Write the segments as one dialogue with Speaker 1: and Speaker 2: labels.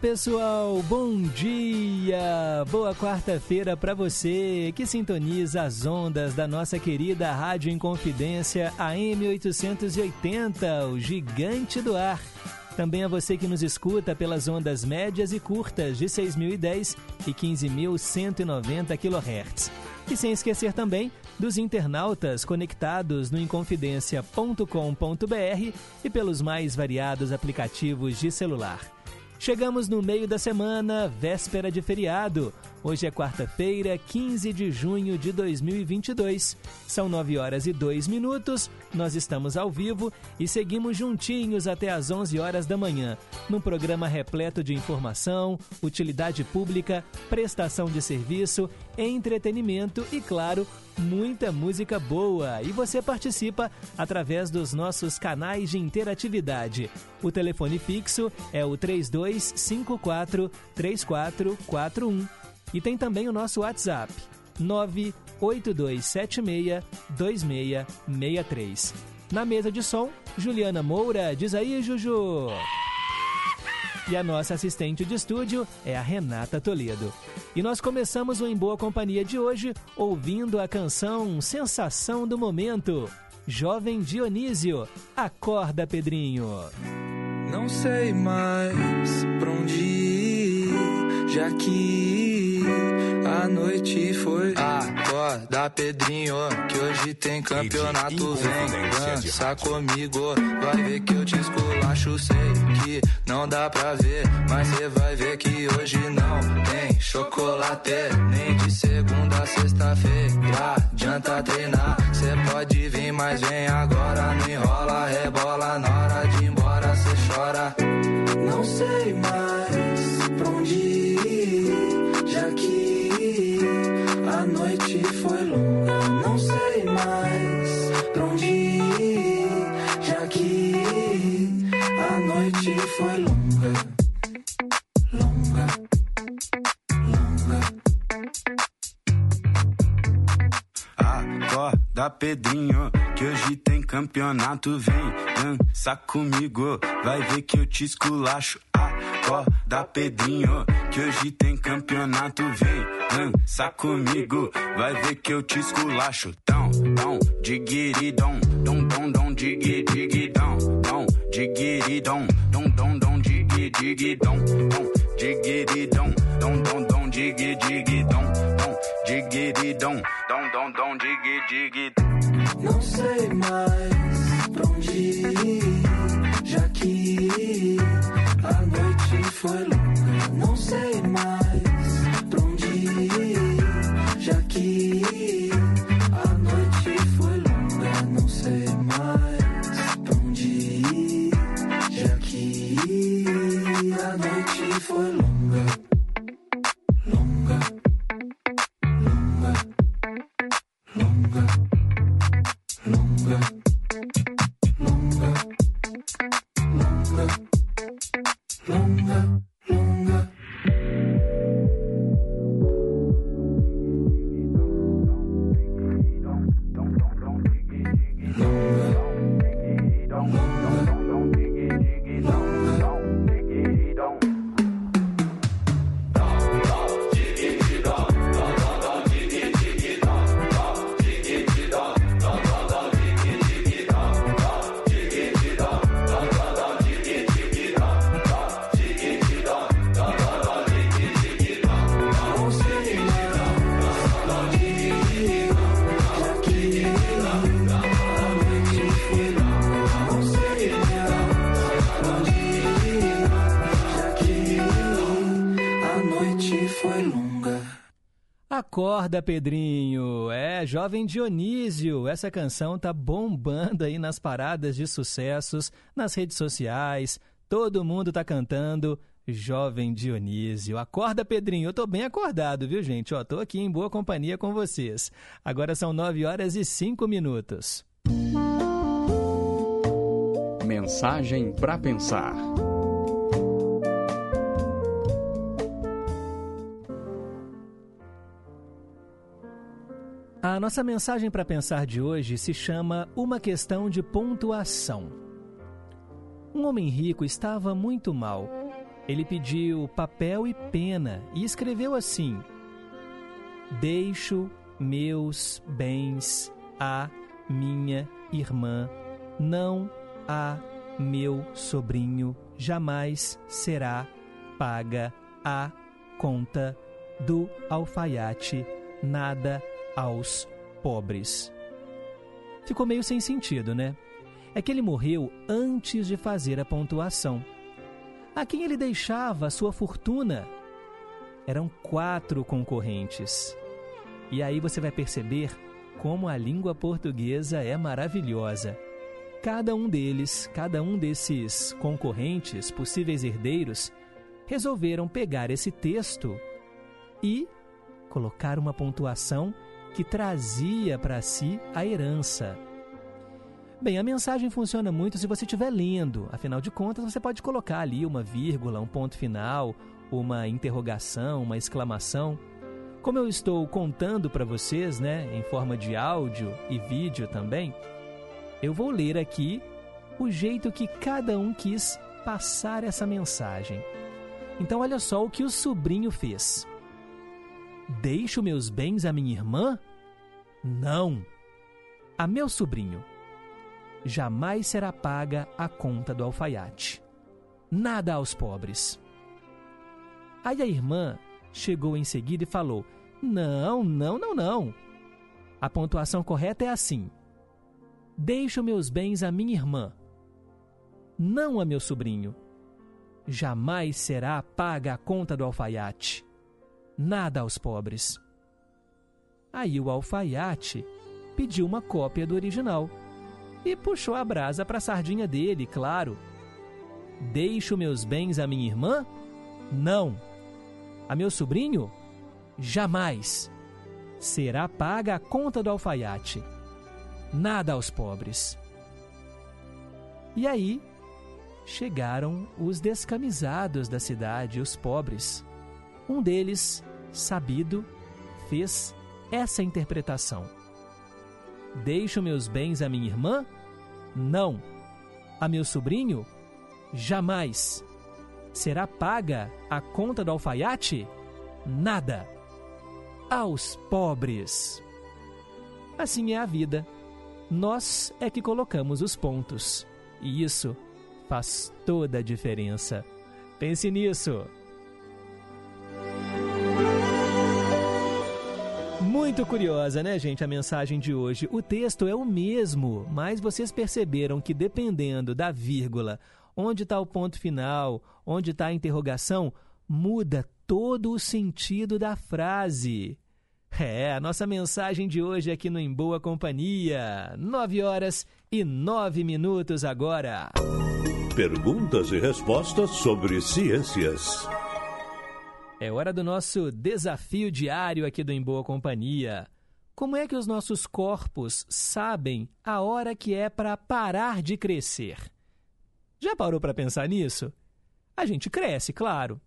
Speaker 1: Pessoal. Bom dia. Boa quarta-feira para você que sintoniza as ondas da nossa querida Rádio Inconfidência AM 880, o gigante do ar. Também a você que nos escuta pelas ondas médias e curtas de 6.010 e 15.190 kHz. E sem esquecer também dos internautas conectados no inconfidencia.com.br e pelos mais variados aplicativos de celular. Chegamos no meio da semana, véspera de feriado. Hoje é quarta-feira, 15 de junho de 2022. São 9 horas e 2 minutos. Nós estamos ao vivo e seguimos juntinhos até às 11 horas da manhã, num programa repleto de informação, utilidade pública, prestação de serviço, entretenimento e, claro, muita música boa. E você participa através dos nossos canais de interatividade. O telefone fixo é o 3254 3441. E tem também o nosso WhatsApp, 98276 2663. Na mesa de som, Juliana Moura. Diz aí, Juju! E a nossa assistente de estúdio é a Renata Toledo. E nós começamos o Em Boa Companhia de hoje ouvindo a canção Sensação do Momento. Jovem Dionísio, acorda Pedrinho.
Speaker 2: Não sei mais pra onde ir, já que a noite foi. Acorda, Pedrinho, que hoje tem campeonato. Vem, dança comigo, vai ver que eu te esculacho. Sei que não dá pra ver, mas cê vai ver que hoje não tem chocolate. Nem de segunda a sexta-feira, adianta treinar. Cê pode vir, mas vem agora. Não enrola, rebola na hora de ir embora, cê chora. Não sei mais pra onde ir, já que a noite foi longa. Não sei mais pra onde ir, já que a noite foi longa. Longa, longa.
Speaker 3: Acorda, Pedrinho, que hoje tem campeonato. Vem dança comigo, vai ver que eu te esculacho. Acorda, Pedrinho, que hoje tem campeonato. Vem dança comigo, vai ver que eu te esculacho. Dão, dão, diguiridão, dom, dom, dom, digui, digidão, dom, diguiridão, dom, dom, dom, digui, digidão, dom, diguiridão, dom, dom, dom, digui, digidão, dom, diguiridão, dom, dom, dom, digui, digidão.
Speaker 2: Não sei mais pra onde ir, já que a noite foi longa. Não sei mais pra onde ir, já que a noite foi longa. Não sei mais
Speaker 1: Acorda, Pedrinho. É, jovem Dionísio. Essa canção tá bombando aí nas paradas de sucessos, nas redes sociais. Todo mundo tá cantando. Jovem Dionísio. Acorda, Pedrinho. Eu tô bem acordado, viu, gente? Ó, tô aqui em boa companhia com vocês. Agora são 9 horas e 5 minutos.
Speaker 4: mensagem para pensar.
Speaker 1: A nossa mensagem para pensar de hoje se chama Uma Questão de Pontuação. Um homem rico estava muito mal. Ele pediu papel e pena e escreveu assim: Deixo meus bens a minha irmã, não a meu sobrinho, jamais será paga a conta do alfaiate, nada aos pobres. Ficou meio sem sentido, né? É que ele morreu antes de fazer a pontuação. A quem ele deixava a sua fortuna? Eram quatro concorrentes. E aí você vai perceber como a língua portuguesa é maravilhosa. Cada um deles, cada um desses concorrentes, possíveis herdeiros, resolveram pegar esse texto e colocar uma pontuação que trazia para si a herança. Bem, a mensagem funciona muito se você estiver lendo, afinal de contas, você pode colocar ali uma vírgula, um ponto final, uma interrogação, uma exclamação. Como eu estou contando para vocês, né, em forma de áudio e vídeo também, eu vou ler aqui o jeito que cada um quis passar essa mensagem. Então, olha só o que o sobrinho fez. Deixo meus bens a minha irmã? Não. A meu sobrinho. Jamais será paga a conta do alfaiate. Nada aos pobres. Aí a irmã chegou em seguida e falou: Não, não, não, não. A pontuação correta é assim: Deixo meus bens a minha irmã, não a meu sobrinho. Jamais será paga a conta do alfaiate nada aos pobres. Aí o alfaiate pediu uma cópia do original e puxou a brasa para a sardinha dele, claro. Deixo meus bens a minha irmã? Não. A meu sobrinho? Jamais. Será paga a conta do alfaiate. Nada aos pobres. E aí chegaram os descamisados da cidade, os pobres. Um deles sabido, fez essa interpretação. Deixo meus bens a minha irmã? Não. A meu sobrinho? Jamais. Será paga a conta do alfaiate? Nada. Aos pobres. Assim é a vida. Nós é que colocamos os pontos. E isso faz toda a diferença. Pense nisso. Muito curiosa, né, gente, a mensagem de hoje. O texto é o mesmo, mas vocês perceberam que dependendo da vírgula, onde está o ponto final, onde está a interrogação, muda todo o sentido da frase. É, a nossa mensagem de hoje aqui no Em Boa Companhia. Nove horas e nove minutos agora.
Speaker 5: Perguntas e respostas sobre ciências.
Speaker 1: É hora do nosso desafio diário aqui do Em Boa Companhia. Como é que os nossos corpos sabem a hora que é para parar de crescer? Já parou para pensar nisso? A gente cresce, claro.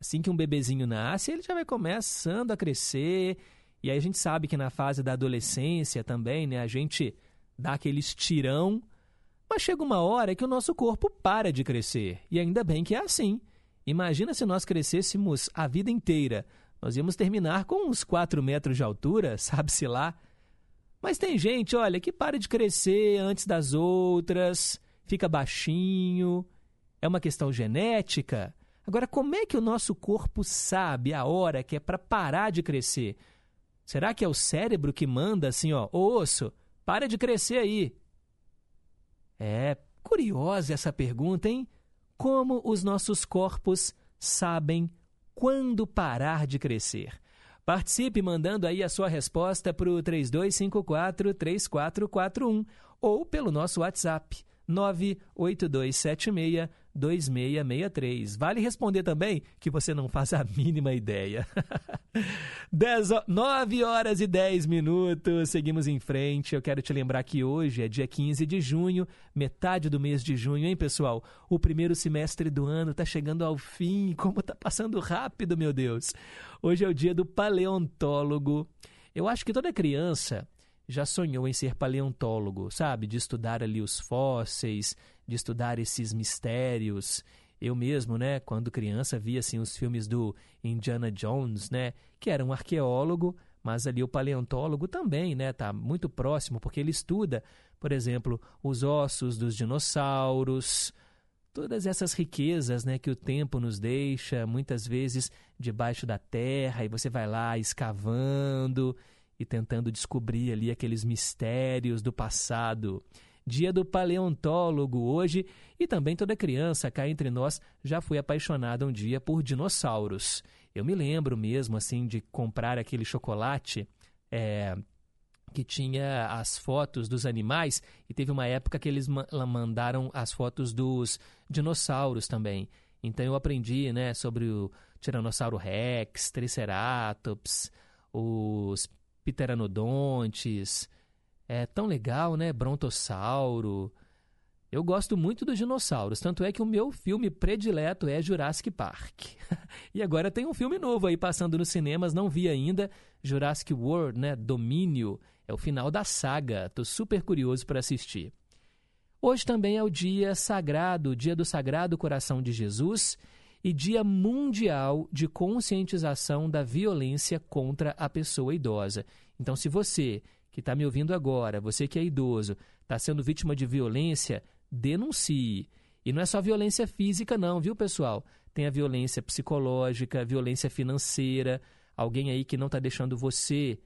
Speaker 1: Assim que um bebezinho nasce, ele já vai começando a crescer. E aí a gente sabe que na fase da adolescência também, né, a gente dá aquele estirão. Mas chega uma hora que o nosso corpo para de crescer. E ainda bem que é assim. Imagina se nós crescêssemos a vida inteira. Nós íamos terminar com uns 4 metros de altura, sabe-se lá. Mas tem gente, olha, que para de crescer antes das outras, fica baixinho. É uma questão genética. Agora, como é que o nosso corpo sabe a hora que é para parar de crescer? Será que é o cérebro que manda assim, ó, Ô osso, para de crescer aí? É curiosa essa pergunta, hein? Como os nossos corpos sabem quando parar de crescer. Participe mandando aí a sua resposta para o 3254-3441 ou pelo nosso WhatsApp 98276 2663. Vale responder também que você não faz a mínima ideia. 10, 9 horas e 10 minutos, seguimos em frente. Eu quero te lembrar que hoje é dia 15 de junho, metade do mês de junho, hein, pessoal? O primeiro semestre do ano está chegando ao fim. Como está passando rápido, meu Deus! Hoje é o dia do paleontólogo. Eu acho que toda criança já sonhou em ser paleontólogo, sabe? De estudar ali os fósseis, de estudar esses mistérios. Eu mesmo, né, quando criança, via assim os filmes do Indiana Jones, né, que era um arqueólogo, mas ali o paleontólogo também, né, tá muito próximo porque ele estuda, por exemplo, os ossos dos dinossauros, todas essas riquezas, né, que o tempo nos deixa, muitas vezes debaixo da terra, e você vai lá escavando e tentando descobrir ali aqueles mistérios do passado. Dia do paleontólogo hoje e também toda criança cá entre nós já foi apaixonada um dia por dinossauros. Eu me lembro mesmo assim de comprar aquele chocolate é, que tinha as fotos dos animais e teve uma época que eles mandaram as fotos dos dinossauros também. Então eu aprendi, né, sobre o Tiranossauro Rex, Triceratops, os pteranodontes. É tão legal, né? Brontossauro. Eu gosto muito dos dinossauros, tanto é que o meu filme predileto é Jurassic Park. e agora tem um filme novo aí passando nos cinemas, não vi ainda, Jurassic World, né? Domínio. É o final da saga. Tô super curioso para assistir. Hoje também é o dia sagrado, o dia do Sagrado Coração de Jesus e Dia Mundial de Conscientização da Violência contra a Pessoa Idosa. Então, se você que está me ouvindo agora, você que é idoso, está sendo vítima de violência, denuncie. E não é só violência física, não, viu, pessoal? Tem a violência psicológica, violência financeira, alguém aí que não está deixando você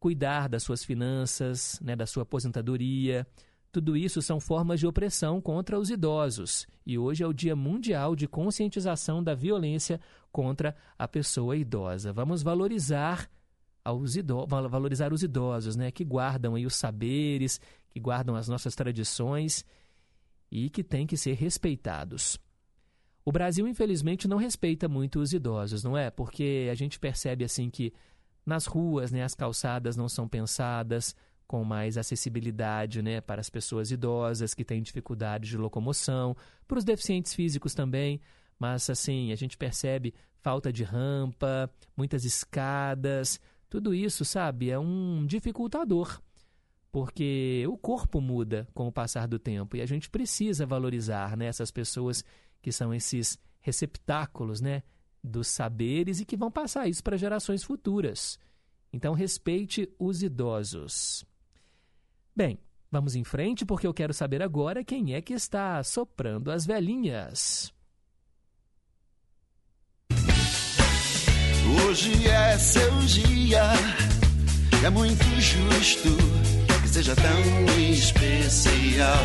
Speaker 1: cuidar das suas finanças, né, da sua aposentadoria. Tudo isso são formas de opressão contra os idosos. E hoje é o Dia Mundial de Conscientização da Violência contra a Pessoa Idosa. Vamos valorizar aos valorizar os idosos, né, que guardam aí os saberes, que guardam as nossas tradições e que têm que ser respeitados. O Brasil, infelizmente, não respeita muito os idosos, não é? Porque a gente percebe assim que nas ruas, né, as calçadas não são pensadas, com mais acessibilidade né, para as pessoas idosas que têm dificuldade de locomoção, para os deficientes físicos também, mas assim, a gente percebe falta de rampa, muitas escadas, tudo isso, sabe, é um dificultador, porque o corpo muda com o passar do tempo e a gente precisa valorizar né, essas pessoas que são esses receptáculos né, dos saberes e que vão passar isso para gerações futuras. Então, respeite os idosos. Bem, vamos em frente porque eu quero saber agora quem é que está soprando as velhinhas.
Speaker 6: Hoje é seu dia, é muito justo que seja tão especial.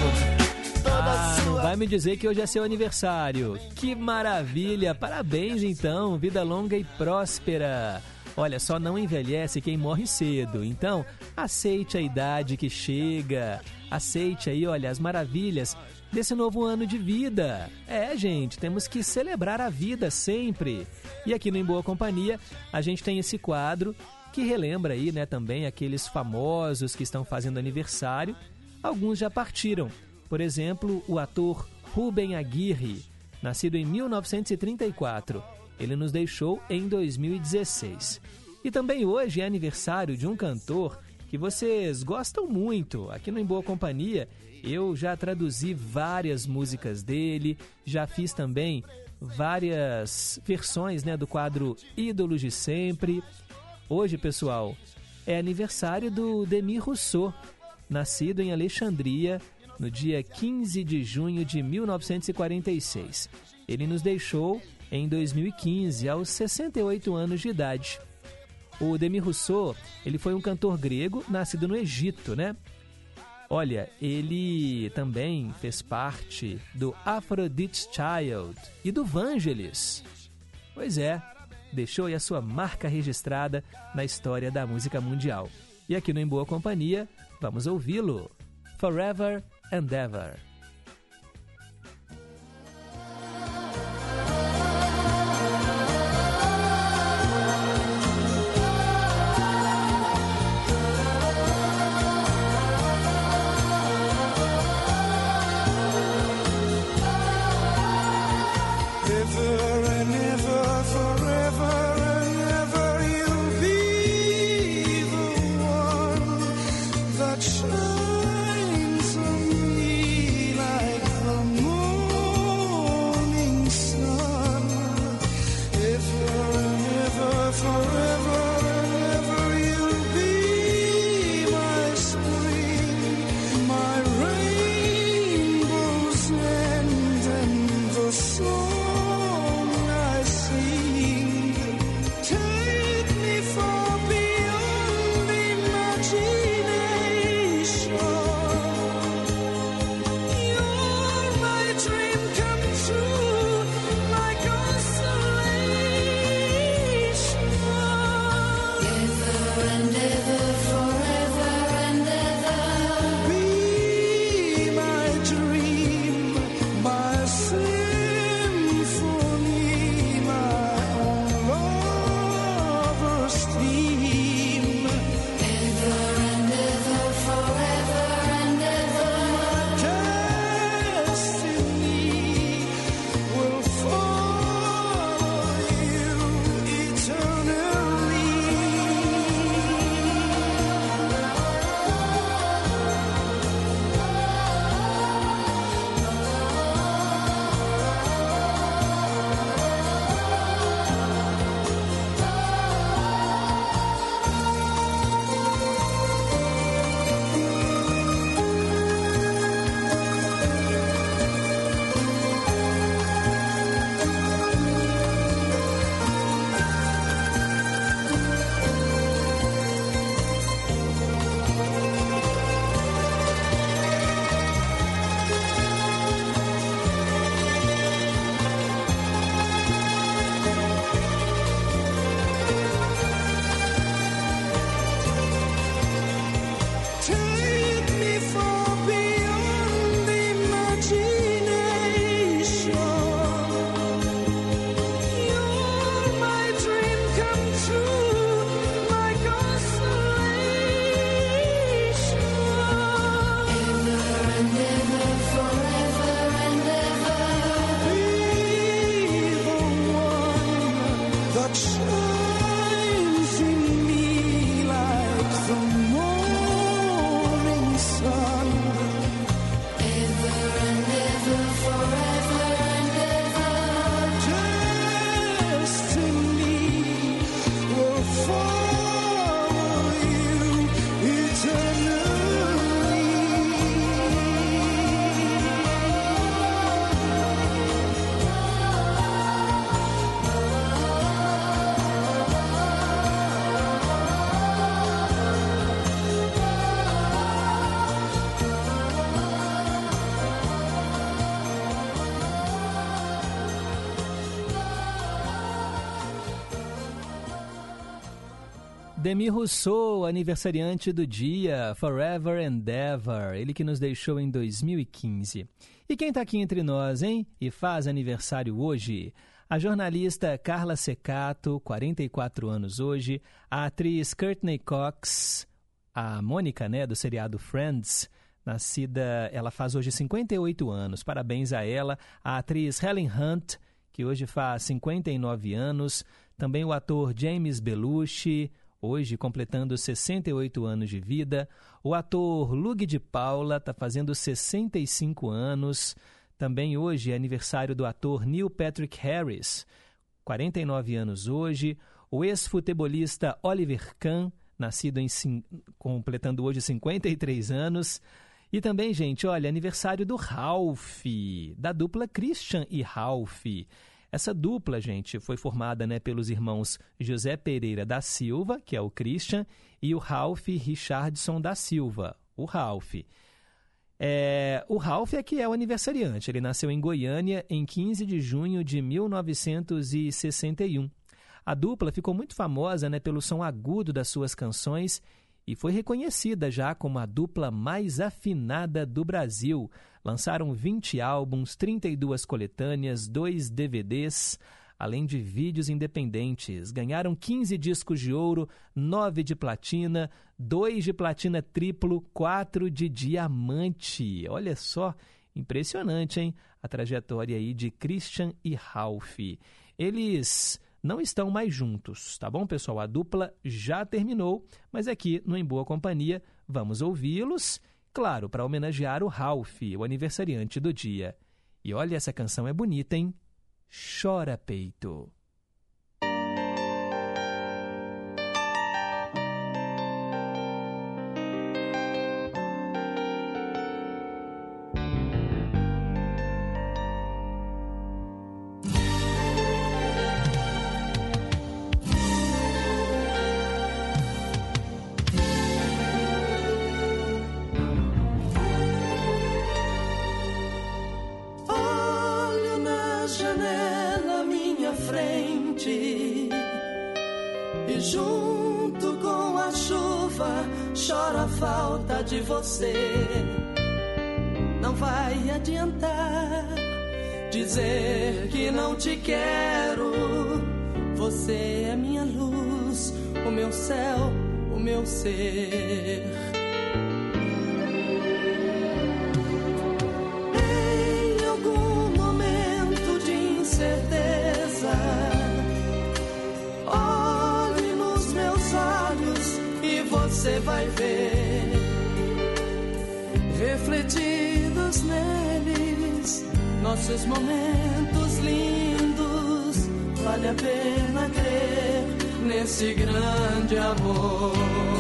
Speaker 1: Ah, não vai me dizer que hoje é seu aniversário. Que maravilha! Parabéns então, vida longa e próspera. Olha, só não envelhece quem morre cedo. Então, aceite a idade que chega. Aceite aí, olha, as maravilhas desse novo ano de vida. É, gente, temos que celebrar a vida sempre. E aqui no Em Boa Companhia, a gente tem esse quadro que relembra aí, né, também aqueles famosos que estão fazendo aniversário. Alguns já partiram. Por exemplo, o ator Ruben Aguirre, nascido em 1934 ele nos deixou em 2016. E também hoje é aniversário de um cantor que vocês gostam muito. Aqui no Em Boa Companhia, eu já traduzi várias músicas dele, já fiz também várias versões né, do quadro Ídolos de Sempre. Hoje, pessoal, é aniversário do Demi Rousseau, nascido em Alexandria no dia 15 de junho de 1946. Ele nos deixou em 2015, aos 68 anos de idade. O Demi Rousseau, ele foi um cantor grego nascido no Egito, né? Olha, ele também fez parte do Aphrodite's Child e do Vangelis. Pois é, deixou aí a sua marca registrada na história da música mundial. E aqui no Em Boa Companhia, vamos ouvi-lo. Forever and Ever. Demi Rousseau, aniversariante do dia, Forever and Ever, ele que nos deixou em 2015. E quem está aqui entre nós, hein? E faz aniversário hoje? A jornalista Carla Secato, 44 anos hoje, a atriz Courtney Cox, a Mônica, né, do seriado Friends, nascida, ela faz hoje 58 anos. Parabéns a ela, a atriz Helen Hunt, que hoje faz 59 anos, também o ator James Belushi, hoje completando 68 anos de vida. O ator Lug de Paula está fazendo 65 anos. Também hoje é aniversário do ator Neil Patrick Harris, 49 anos hoje. O ex-futebolista Oliver Kahn, nascido em completando hoje 53 anos. E também, gente, olha, aniversário do Ralph, da dupla Christian e Ralph. Essa dupla, gente, foi formada né, pelos irmãos José Pereira da Silva, que é o Christian, e o Ralph Richardson da Silva, o Ralph. É, o Ralph é que é o aniversariante. Ele nasceu em Goiânia em 15 de junho de 1961. A dupla ficou muito famosa né, pelo som agudo das suas canções e foi reconhecida já como a dupla mais afinada do Brasil. Lançaram 20 álbuns, 32 coletâneas, 2 DVDs, além de vídeos independentes. Ganharam 15 discos de ouro, 9 de platina, 2 de platina triplo, 4 de diamante. Olha só, impressionante, hein? A trajetória aí de Christian e Ralph. Eles não estão mais juntos, tá bom, pessoal? A dupla já terminou, mas aqui no Em Boa Companhia vamos ouvi-los, claro, para homenagear o Ralph, o aniversariante do dia. E olha, essa canção é bonita, hein? Chora Peito.
Speaker 7: Te quero. Você é minha luz, o meu céu, o meu ser. Em algum momento de incerteza, olhe nos meus olhos e você vai ver refletidos neles, nossos momentos. Vale a pena crer nesse grande amor.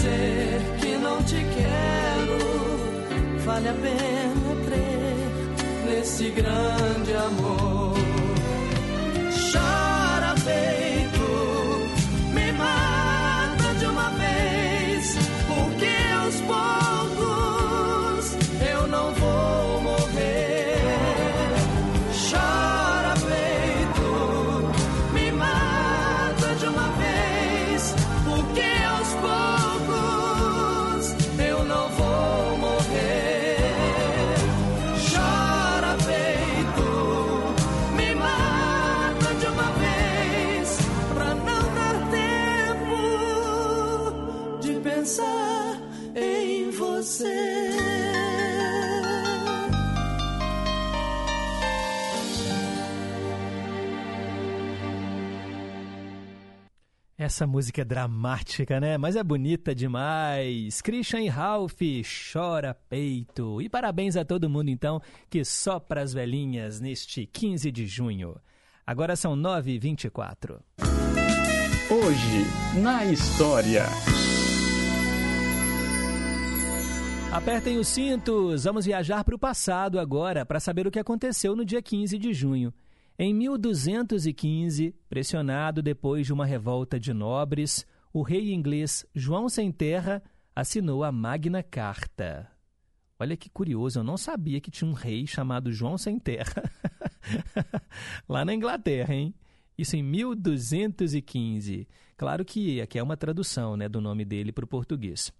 Speaker 7: Dizer que não te quero, vale a pena crer nesse grande amor.
Speaker 1: Essa música é dramática, né? Mas é bonita demais. Christian e Ralph, chora peito. E parabéns a todo mundo, então, que sopra as velhinhas neste 15 de junho. Agora são 9h24.
Speaker 4: Hoje, na história.
Speaker 1: Apertem os cintos, vamos viajar para o passado agora para saber o que aconteceu no dia 15 de junho. Em 1215, pressionado depois de uma revolta de nobres, o rei inglês João Sem Terra assinou a Magna Carta. Olha que curioso, eu não sabia que tinha um rei chamado João Sem Terra. Lá na Inglaterra, hein? Isso em 1215. Claro que aqui é uma tradução né, do nome dele para o português.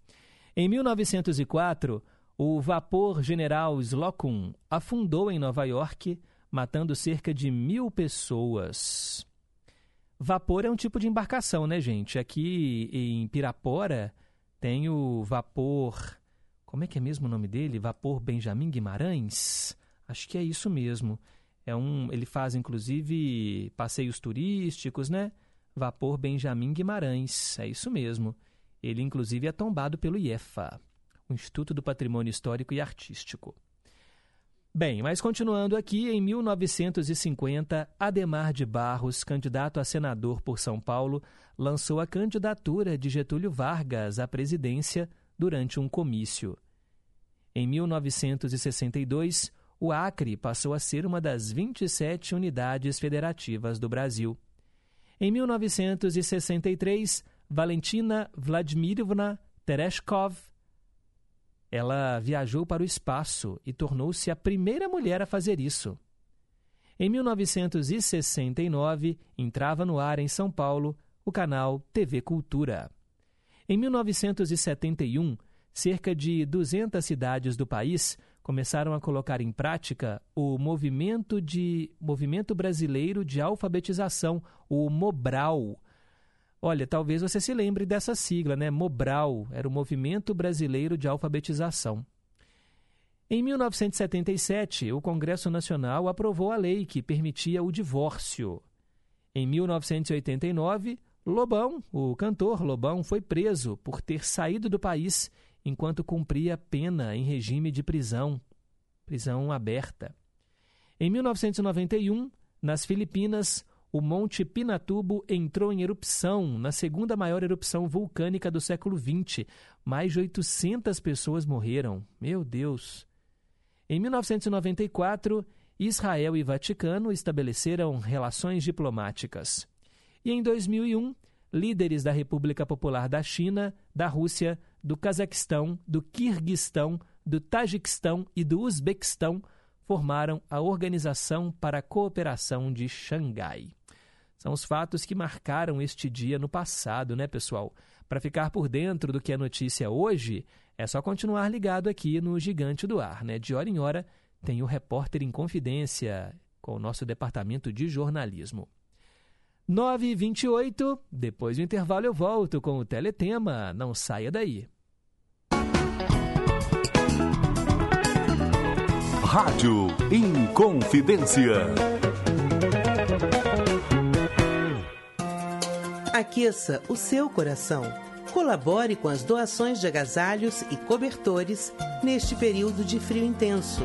Speaker 1: Em 1904, o vapor General Slocum afundou em Nova York matando cerca de mil pessoas. Vapor é um tipo de embarcação, né, gente? Aqui em Pirapora tem o vapor. Como é que é mesmo o nome dele? Vapor Benjamin Guimarães? Acho que é isso mesmo. É um, ele faz inclusive passeios turísticos, né? Vapor Benjamin Guimarães, é isso mesmo. Ele inclusive é tombado pelo IEFA, o Instituto do Patrimônio Histórico e Artístico. Bem, mas continuando aqui, em 1950, Ademar de Barros, candidato a senador por São Paulo, lançou a candidatura de Getúlio Vargas à presidência durante um comício. Em 1962, o Acre passou a ser uma das 27 unidades federativas do Brasil. Em 1963, Valentina Vladimirovna Tereshkov ela viajou para o espaço e tornou-se a primeira mulher a fazer isso. Em 1969, entrava no ar em São Paulo o canal TV Cultura. Em 1971, cerca de 200 cidades do país começaram a colocar em prática o movimento de movimento brasileiro de alfabetização, o Mobral, Olha, talvez você se lembre dessa sigla, né? Mobral era o Movimento Brasileiro de Alfabetização. Em 1977, o Congresso Nacional aprovou a lei que permitia o divórcio. Em 1989, Lobão, o cantor Lobão, foi preso por ter saído do país enquanto cumpria pena em regime de prisão, prisão aberta. Em 1991, nas Filipinas, o Monte Pinatubo entrou em erupção, na segunda maior erupção vulcânica do século XX. Mais de 800 pessoas morreram. Meu Deus! Em 1994, Israel e Vaticano estabeleceram relações diplomáticas. E em 2001, líderes da República Popular da China, da Rússia, do Cazaquistão, do Quirguistão, do Tajiquistão e do Uzbequistão formaram a Organização para a Cooperação de Xangai. São os fatos que marcaram este dia no passado, né, pessoal? Para ficar por dentro do que é notícia hoje, é só continuar ligado aqui no Gigante do Ar, né? De hora em hora tem o Repórter em Confidência com o nosso departamento de jornalismo. 9h28, depois do intervalo eu volto com o Teletema. Não saia daí.
Speaker 5: Rádio Inconfidência.
Speaker 8: Aqueça o seu coração. Colabore com as doações de agasalhos e cobertores neste período de frio intenso.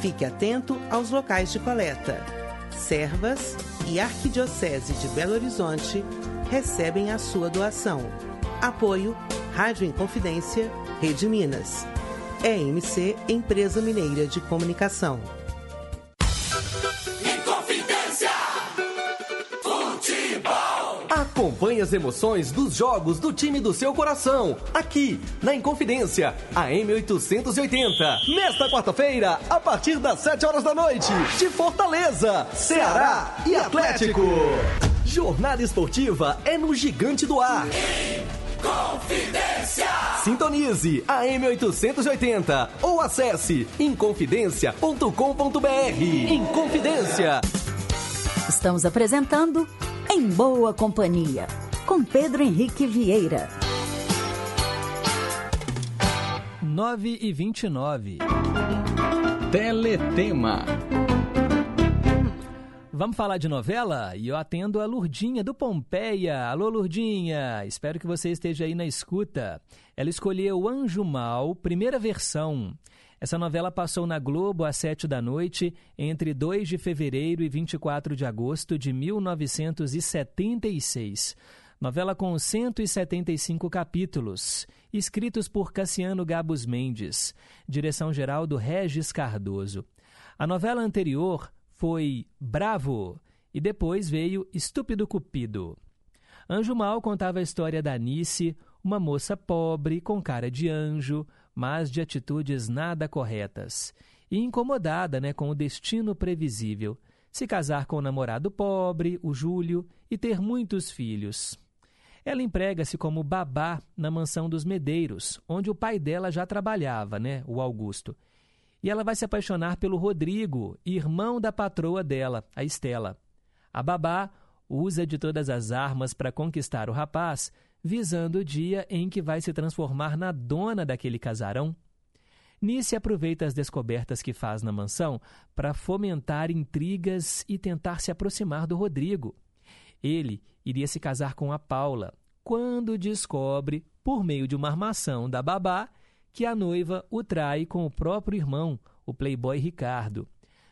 Speaker 8: Fique atento aos locais de coleta. Servas e Arquidiocese de Belo Horizonte recebem a sua doação. Apoio Rádio Inconfidência, Rede Minas. EMC Empresa Mineira de Comunicação.
Speaker 9: Acompanhe as emoções dos jogos do time do seu coração, aqui na Inconfidência, a M880. Nesta quarta-feira, a partir das 7 horas da noite, de Fortaleza, Ceará e Atlético. Jornada esportiva é no Gigante do Ar.
Speaker 10: Confidência!
Speaker 9: Sintonize a M880 ou acesse inconfidencia.com.br. Inconfidência.
Speaker 11: Estamos apresentando Em Boa Companhia, com Pedro Henrique Vieira.
Speaker 1: 9 e 29.
Speaker 4: Teletema.
Speaker 1: Vamos falar de novela? E eu atendo a Lurdinha do Pompeia. Alô, Lurdinha! Espero que você esteja aí na escuta. Ela escolheu Anjo Mal, primeira versão. Essa novela passou na Globo às sete da noite, entre 2 de fevereiro e 24 de agosto de 1976. Novela com 175 capítulos, escritos por Cassiano Gabos Mendes, direção-geral do Regis Cardoso. A novela anterior foi Bravo e depois veio Estúpido Cupido. Anjo Mal contava a história da Anice, uma moça pobre, com cara de anjo, mas de atitudes nada corretas, e incomodada né, com o destino previsível, se casar com o namorado pobre, o Júlio, e ter muitos filhos. Ela emprega-se como babá na mansão dos Medeiros, onde o pai dela já trabalhava, né, o Augusto. E ela vai se apaixonar pelo Rodrigo, irmão da patroa dela, a Estela. A babá usa de todas as armas para conquistar o rapaz, visando o dia em que vai se transformar na dona daquele casarão. Nice aproveita as descobertas que faz na mansão para fomentar intrigas e tentar se aproximar do Rodrigo. Ele iria se casar com a Paula, quando descobre, por meio de uma armação da babá, que a noiva o trai com o próprio irmão, o playboy Ricardo.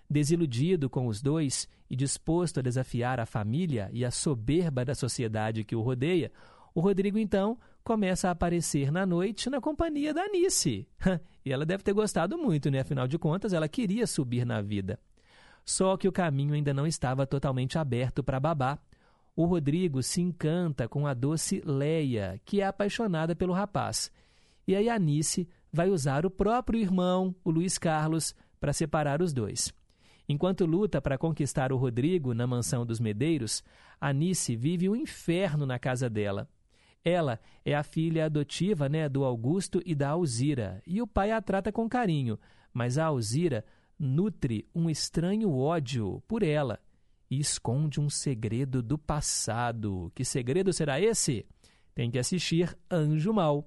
Speaker 1: Desiludido com os dois e disposto a desafiar a família e a soberba da sociedade que o rodeia, o Rodrigo, então, começa a aparecer na noite na companhia da Anice. e ela deve ter gostado muito, né? Afinal de contas, ela queria subir na vida. Só que o caminho ainda não estava totalmente aberto para Babá. O Rodrigo se encanta com a doce Leia, que é apaixonada pelo rapaz. E aí a Anice vai usar o próprio irmão, o Luiz Carlos, para separar os dois. Enquanto luta para conquistar o Rodrigo na mansão dos Medeiros, Anice vive um inferno na casa dela. Ela é a filha adotiva né, do Augusto e da Alzira, e o pai a trata com carinho, mas a Alzira nutre um estranho ódio por ela e esconde um segredo do passado. Que segredo será esse? Tem que assistir Anjo Mal.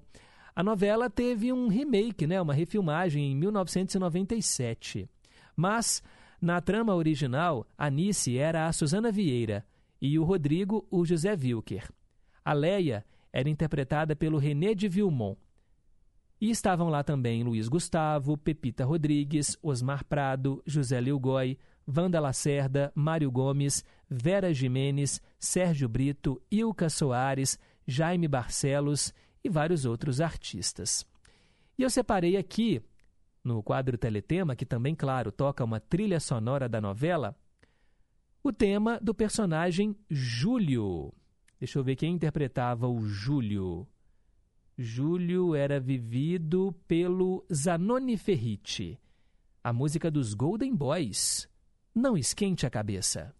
Speaker 1: A novela teve um remake, né, uma refilmagem em 1997. Mas, na trama original, Anice era a Susana Vieira e o Rodrigo o José Wilker. A Leia era interpretada pelo René de Vilmont. E estavam lá também Luiz Gustavo, Pepita Rodrigues, Osmar Prado, José Lilgói, Wanda Lacerda, Mário Gomes, Vera Jimenez, Sérgio Brito, Ilka Soares, Jaime Barcelos e vários outros artistas. E eu separei aqui, no quadro Teletema, que também, claro, toca uma trilha sonora da novela, o tema do personagem Júlio. Deixa eu ver quem interpretava o Júlio. Júlio era vivido pelo Zanoni Ferriti. A música dos Golden Boys. Não esquente a cabeça.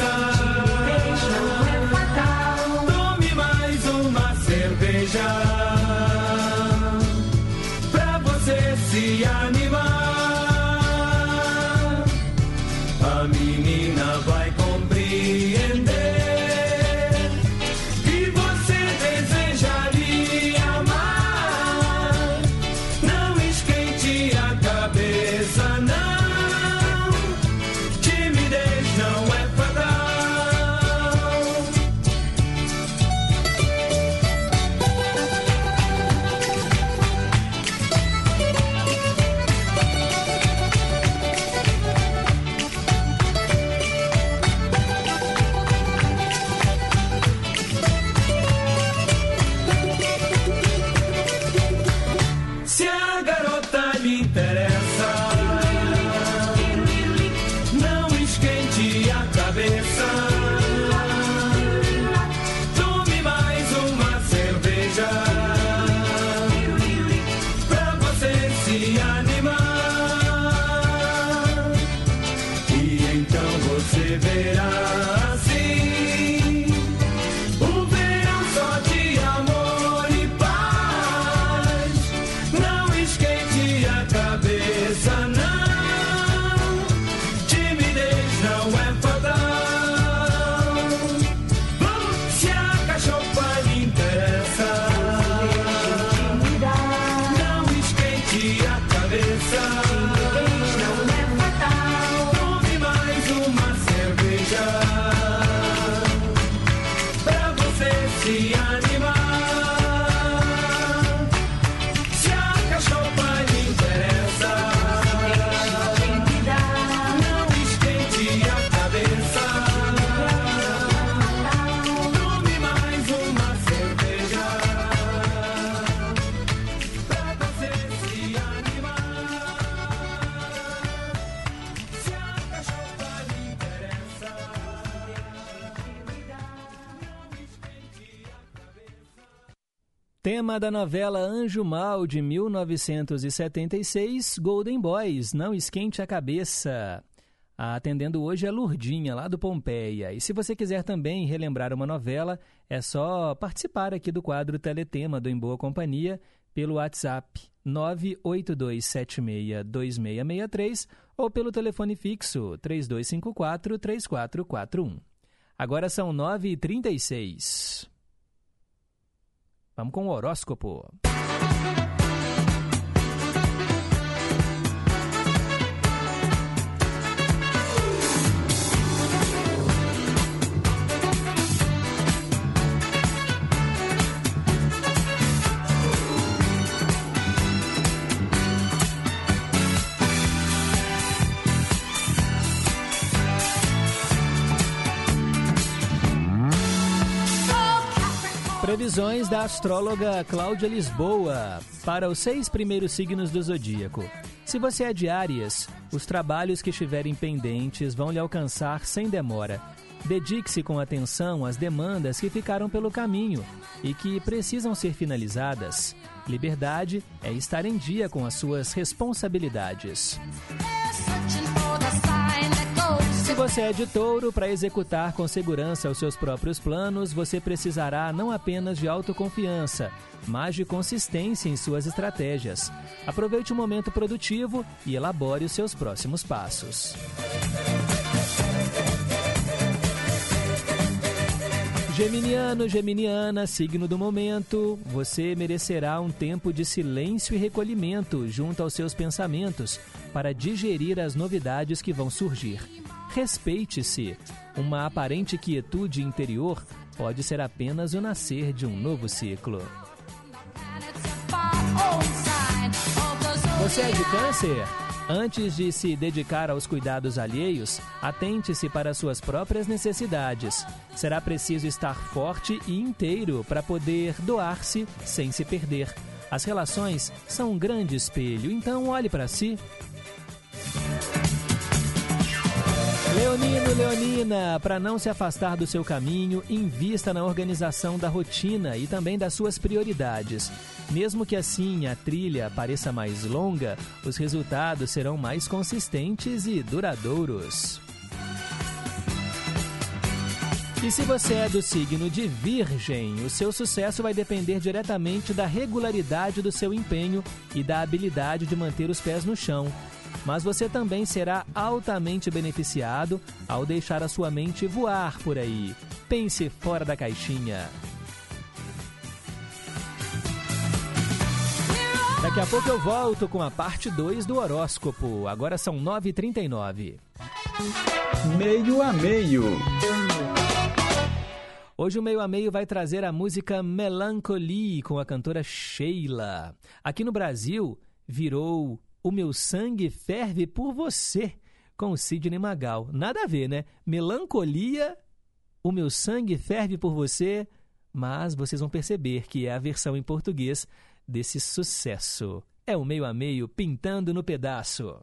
Speaker 2: Se
Speaker 1: Tema da novela Anjo Mal de 1976, Golden Boys, Não Esquente a Cabeça. A atendendo hoje é Lurdinha, lá do Pompeia. E se você quiser também relembrar uma novela, é só participar aqui do quadro Teletema do Em Boa Companhia pelo WhatsApp 982762663 ou pelo telefone fixo 3254-3441. Agora são 9h36. Vamos com o horóscopo. Previsões da astróloga Cláudia Lisboa para os seis primeiros signos do zodíaco. Se você é de Áries, os trabalhos que estiverem pendentes vão lhe alcançar sem demora. Dedique-se com atenção às demandas que ficaram pelo caminho e que precisam ser finalizadas. Liberdade é estar em dia com as suas responsabilidades. Se você é de touro, para executar com segurança os seus próprios planos, você precisará não apenas de autoconfiança, mas de consistência em suas estratégias. Aproveite o momento produtivo e elabore os seus próximos passos. Geminiano, Geminiana, signo do momento, você merecerá um tempo de silêncio e recolhimento junto aos seus pensamentos para digerir as novidades que vão surgir. Respeite-se. Uma aparente quietude interior pode ser apenas o nascer de um novo ciclo. Você é de câncer? Antes de se dedicar aos cuidados alheios, atente-se para suas próprias necessidades. Será preciso estar forte e inteiro para poder doar-se sem se perder. As relações são um grande espelho, então olhe para si. Leonino, Leonina, para não se afastar do seu caminho, invista na organização da rotina e também das suas prioridades. Mesmo que assim a trilha pareça mais longa, os resultados serão mais consistentes e duradouros. E se você é do signo de Virgem, o seu sucesso vai depender diretamente da regularidade do seu empenho e da habilidade de manter os pés no chão. Mas você também será altamente beneficiado ao deixar a sua mente voar por aí. Pense fora da caixinha. Daqui a pouco eu volto com a parte 2 do horóscopo. Agora são 9h39.
Speaker 4: Meio a meio.
Speaker 1: Hoje o Meio a Meio vai trazer a música Melancholy com a cantora Sheila. Aqui no Brasil, virou O Meu Sangue Ferve por Você, com Sidney Magal. Nada a ver, né? Melancolia, O Meu Sangue Ferve por Você, mas vocês vão perceber que é a versão em português desse sucesso. É o Meio a Meio pintando no pedaço.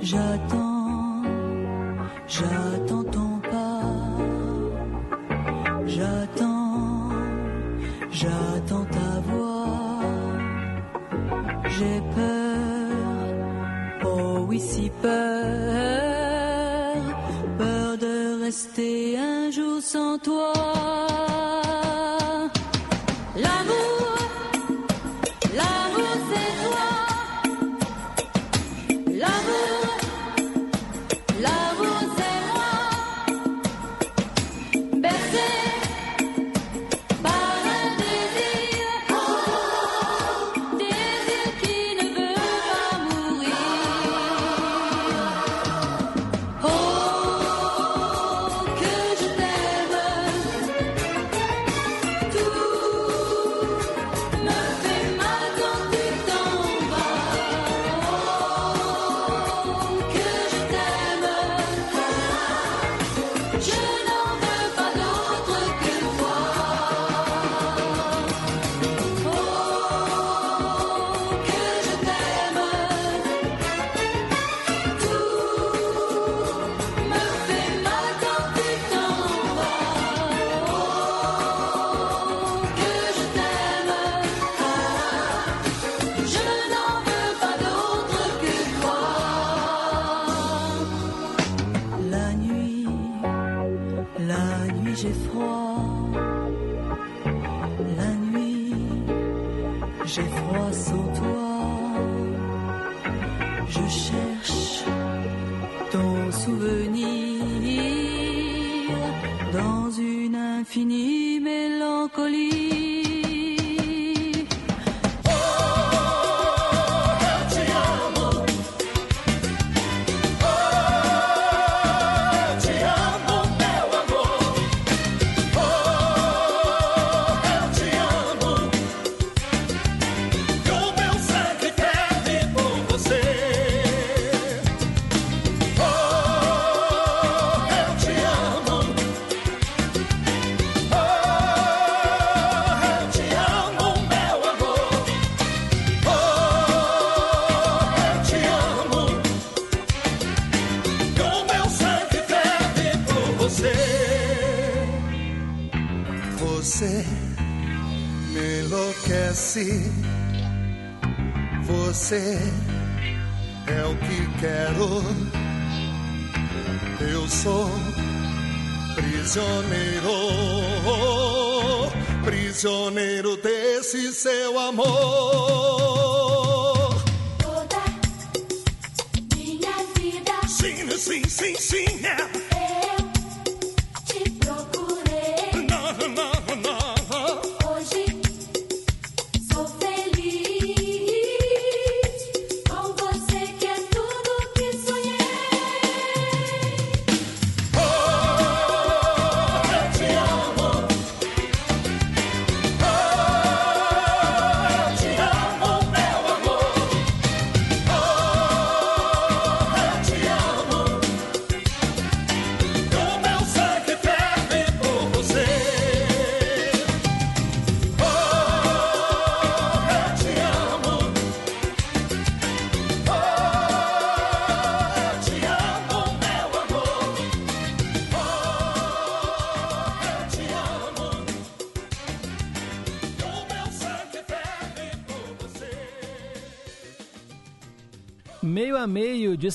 Speaker 10: J'attends, J'attends ton pas, j'attends, j'attends ta voix. J'ai peur, oh oui, si peur, peur de rester un jour sans toi.
Speaker 7: Amor.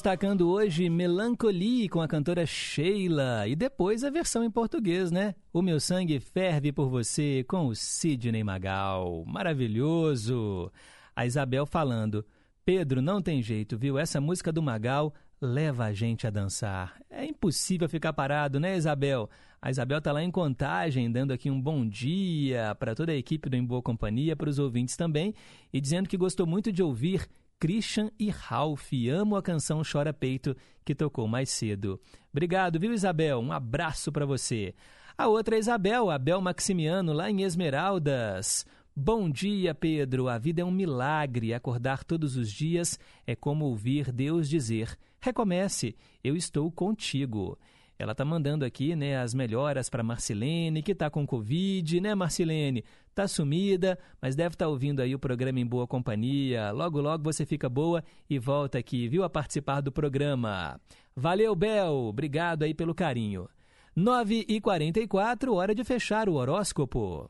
Speaker 1: Destacando hoje Melancolie com a cantora Sheila e depois a versão em português, né? O Meu Sangue Ferve por Você com o Sidney Magal. Maravilhoso! A Isabel falando: Pedro, não tem jeito, viu? Essa música do Magal leva a gente a dançar. É impossível ficar parado, né, Isabel? A Isabel tá lá em contagem, dando aqui um bom dia para toda a equipe do Em Boa Companhia, para os ouvintes também, e dizendo que gostou muito de ouvir Christian e Ralph. Amo a canção Chora Peito, que tocou mais cedo. Obrigado, viu, Isabel? Um abraço para você. A outra é Isabel, Abel Maximiano, lá em Esmeraldas. Bom dia, Pedro. A vida é um milagre. Acordar todos os dias é como ouvir Deus dizer: Recomece, eu estou contigo. Ela tá mandando aqui, né, as melhoras para Marcilene, que tá com Covid, né, Marcilene? Tá sumida, mas deve estar tá ouvindo aí o programa em boa companhia. Logo, logo você fica boa e volta aqui, viu, a participar do programa. Valeu, Bel. Obrigado aí pelo carinho. 9h44, hora de fechar o horóscopo.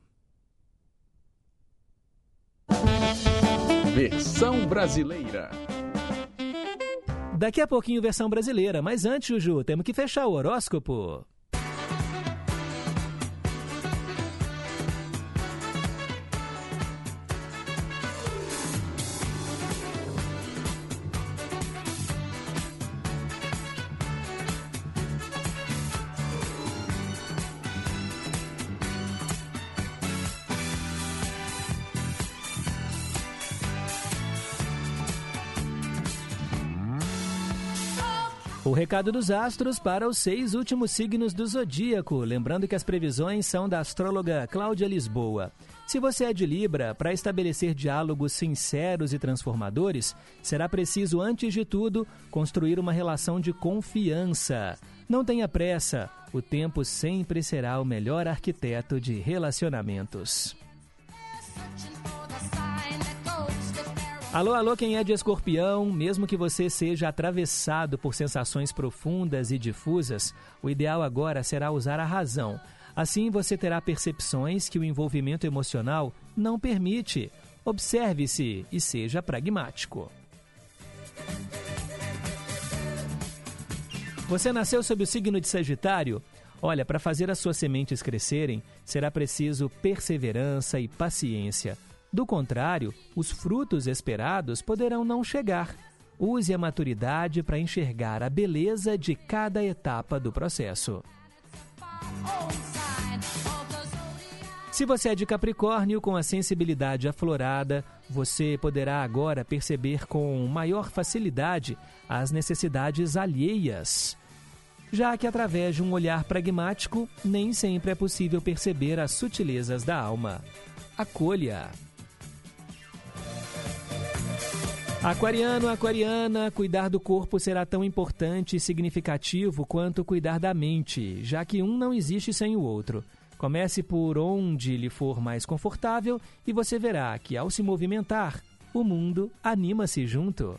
Speaker 4: Versão brasileira.
Speaker 1: Daqui a pouquinho, versão brasileira. Mas antes, Juju, temos que fechar o horóscopo. O recado dos astros para os seis últimos signos do zodíaco. Lembrando que as previsões são da astróloga Cláudia Lisboa. Se você é de Libra, para estabelecer diálogos sinceros e transformadores, será preciso, antes de tudo, construir uma relação de confiança. Não tenha pressa, o tempo sempre será o melhor arquiteto de relacionamentos. Alô, alô, quem é de escorpião, mesmo que você seja atravessado por sensações profundas e difusas, o ideal agora será usar a razão. Assim você terá percepções que o envolvimento emocional não permite. Observe-se e seja pragmático. Você nasceu sob o signo de Sagitário? Olha, para fazer as suas sementes crescerem, será preciso perseverança e paciência. Do contrário, os frutos esperados poderão não chegar. Use a maturidade para enxergar a beleza de cada etapa do processo. Se você é de Capricórnio com a sensibilidade aflorada, você poderá agora perceber com maior facilidade as necessidades alheias. Já que através de um olhar pragmático, nem sempre é possível perceber as sutilezas da alma. Acolha. Aquariano, aquariana, cuidar do corpo será tão importante e significativo quanto cuidar da mente, já que um não existe sem o outro. Comece por onde lhe for mais confortável e você verá que ao se movimentar, o mundo anima-se junto.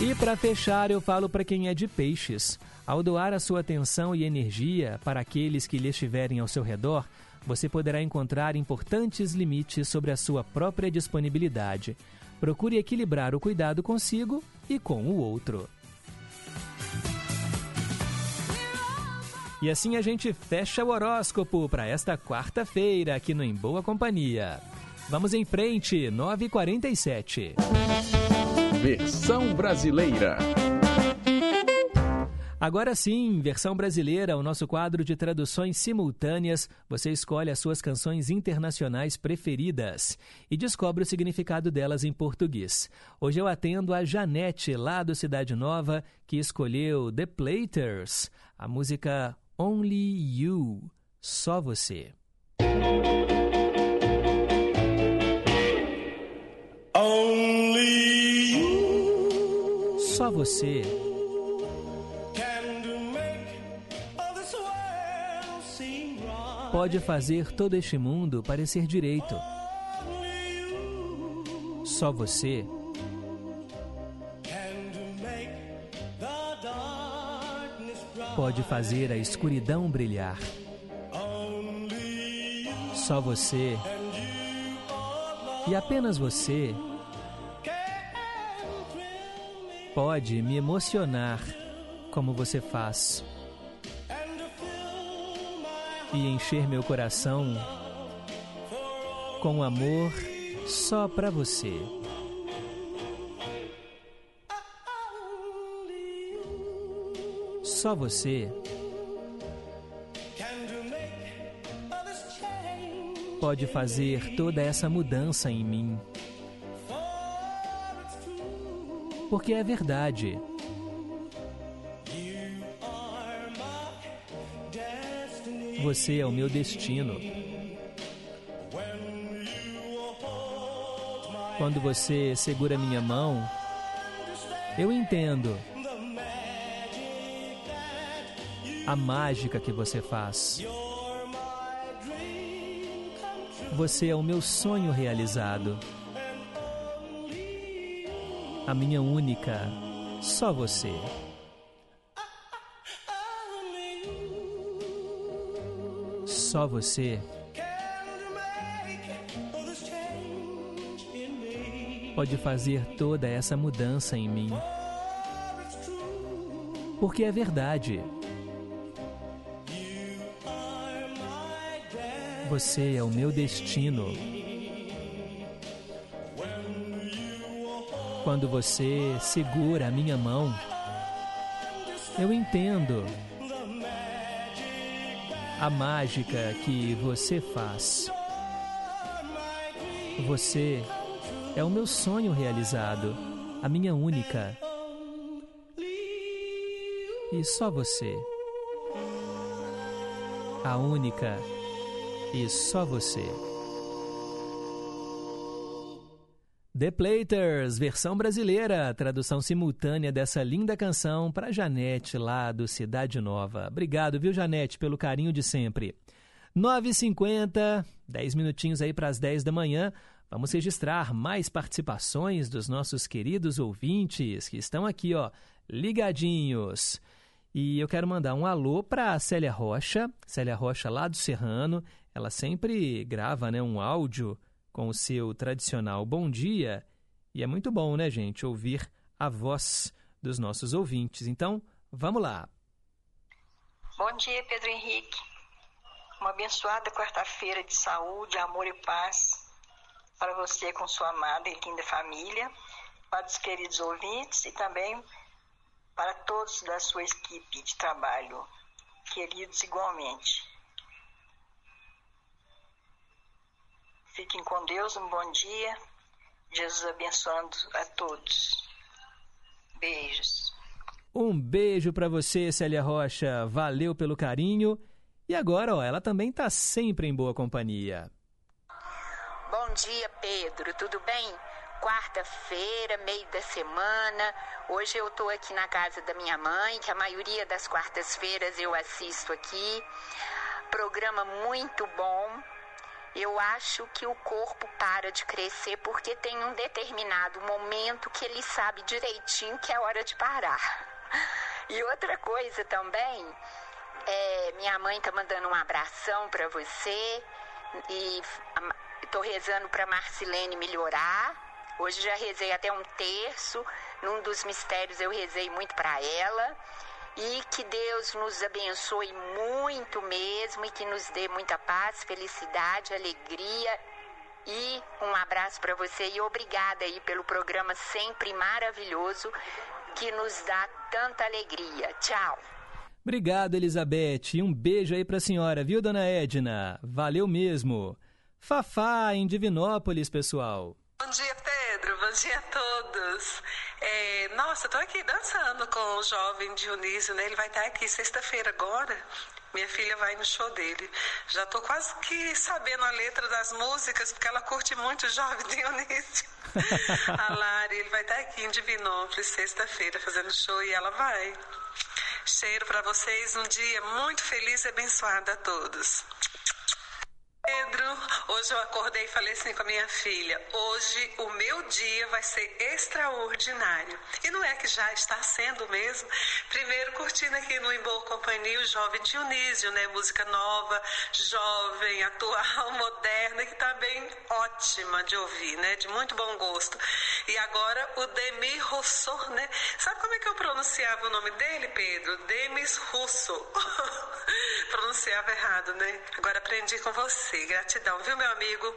Speaker 1: E para fechar, eu falo para quem é de peixes. Ao doar a sua atenção e energia para aqueles que lhe estiverem ao seu redor, você poderá encontrar importantes limites sobre a sua própria disponibilidade. Procure equilibrar o cuidado consigo e com o outro. E assim a gente fecha o horóscopo para esta quarta-feira aqui no Em Boa Companhia. Vamos em frente, 9h47.
Speaker 4: Versão brasileira.
Speaker 1: Agora sim, versão brasileira, o nosso quadro de traduções simultâneas. Você escolhe as suas canções internacionais preferidas e descobre o significado delas em português. Hoje eu atendo a Janete, lá do Cidade Nova, que escolheu The Platers, a música Only You, Só Você.
Speaker 10: Only you
Speaker 1: Só você. Pode fazer todo este mundo parecer direito. Só você pode fazer a escuridão brilhar. Só você e apenas você pode me emocionar como você faz e encher meu coração com amor só para você. Só você pode fazer toda essa mudança em mim. Porque é verdade. Você é o meu destino. Quando você segura minha mão, eu entendo a mágica que você faz. Você é o meu sonho realizado. A minha única, só você. Só você pode fazer toda essa mudança em mim. Porque é verdade. Você é o meu destino. Quando você segura a minha mão, eu entendo a mágica que você faz. Você é o meu sonho realizado, a minha única. E só você. A única e só você. The Platers, versão brasileira, tradução simultânea dessa linda canção para Janete lá do Cidade Nova. Obrigado, viu, Janete, pelo carinho de sempre. 9h50, 10 minutinhos aí para as 10 da manhã. Vamos registrar mais participações dos nossos queridos ouvintes que estão aqui, ó, ligadinhos. E eu quero mandar um alô para Célia Rocha, Célia Rocha lá do Serrano. Ela sempre grava né, um áudio com o seu tradicional bom dia. E é muito bom, né, gente, ouvir a voz dos nossos ouvintes. Então, vamos lá.
Speaker 12: Bom dia, Pedro Henrique. Uma abençoada quarta-feira de saúde, amor e paz para você com sua amada e linda família, para os queridos ouvintes e também para todos da sua equipe de trabalho, queridos igualmente. Fiquem com Deus, um bom dia. Jesus abençoando a todos. Beijos.
Speaker 1: Um beijo para você, Célia Rocha. Valeu pelo carinho. E agora, ó, ela também tá sempre em boa companhia.
Speaker 13: Bom dia, Pedro. Tudo bem? Quarta-feira, meio da semana. Hoje eu tô aqui na casa da minha mãe, que a maioria das quartas-feiras eu assisto aqui. Programa muito bom eu acho que o corpo para de crescer porque tem um determinado momento que ele sabe direitinho que é hora de parar. E outra coisa também, é, minha mãe tá mandando um abração para você e tô rezando para Marcilene melhorar. Hoje já rezei até um terço, num dos mistérios eu rezei muito para ela e que Deus nos abençoe muito mesmo e que nos dê muita paz, felicidade, alegria e um abraço para você e obrigada aí pelo programa sempre maravilhoso que nos dá tanta alegria. Tchau.
Speaker 1: Obrigado, Elizabeth. E um beijo aí para a senhora, viu, dona Edna? Valeu mesmo. Fafá, em Divinópolis, pessoal.
Speaker 14: Bom dia, Pedro. Bom dia a todos. É, nossa, estou aqui dançando com o jovem Dionísio, né? Ele vai estar aqui sexta-feira agora. Minha filha vai no show dele. Já estou quase que sabendo a letra das músicas, porque ela curte muito o jovem Dionísio. a Lari, ele vai estar aqui em Divinópolis sexta-feira fazendo show e ela vai. Cheiro para vocês, um dia muito feliz e abençoado a todos. Pedro, hoje eu acordei e falei assim com a minha filha: hoje o meu dia vai ser extraordinário. E não é que já está sendo mesmo? Primeiro, curtindo aqui no Em Boa Companhia o jovem Dionísio, né? Música nova, jovem, atual, moderna, que está bem ótima de ouvir, né? De muito bom gosto. E agora o Demi Rousseau, né? Sabe como é que eu pronunciava o nome dele, Pedro? Demis Russo. pronunciava errado, né? Agora aprendi com você você. Gratidão, viu, meu amigo?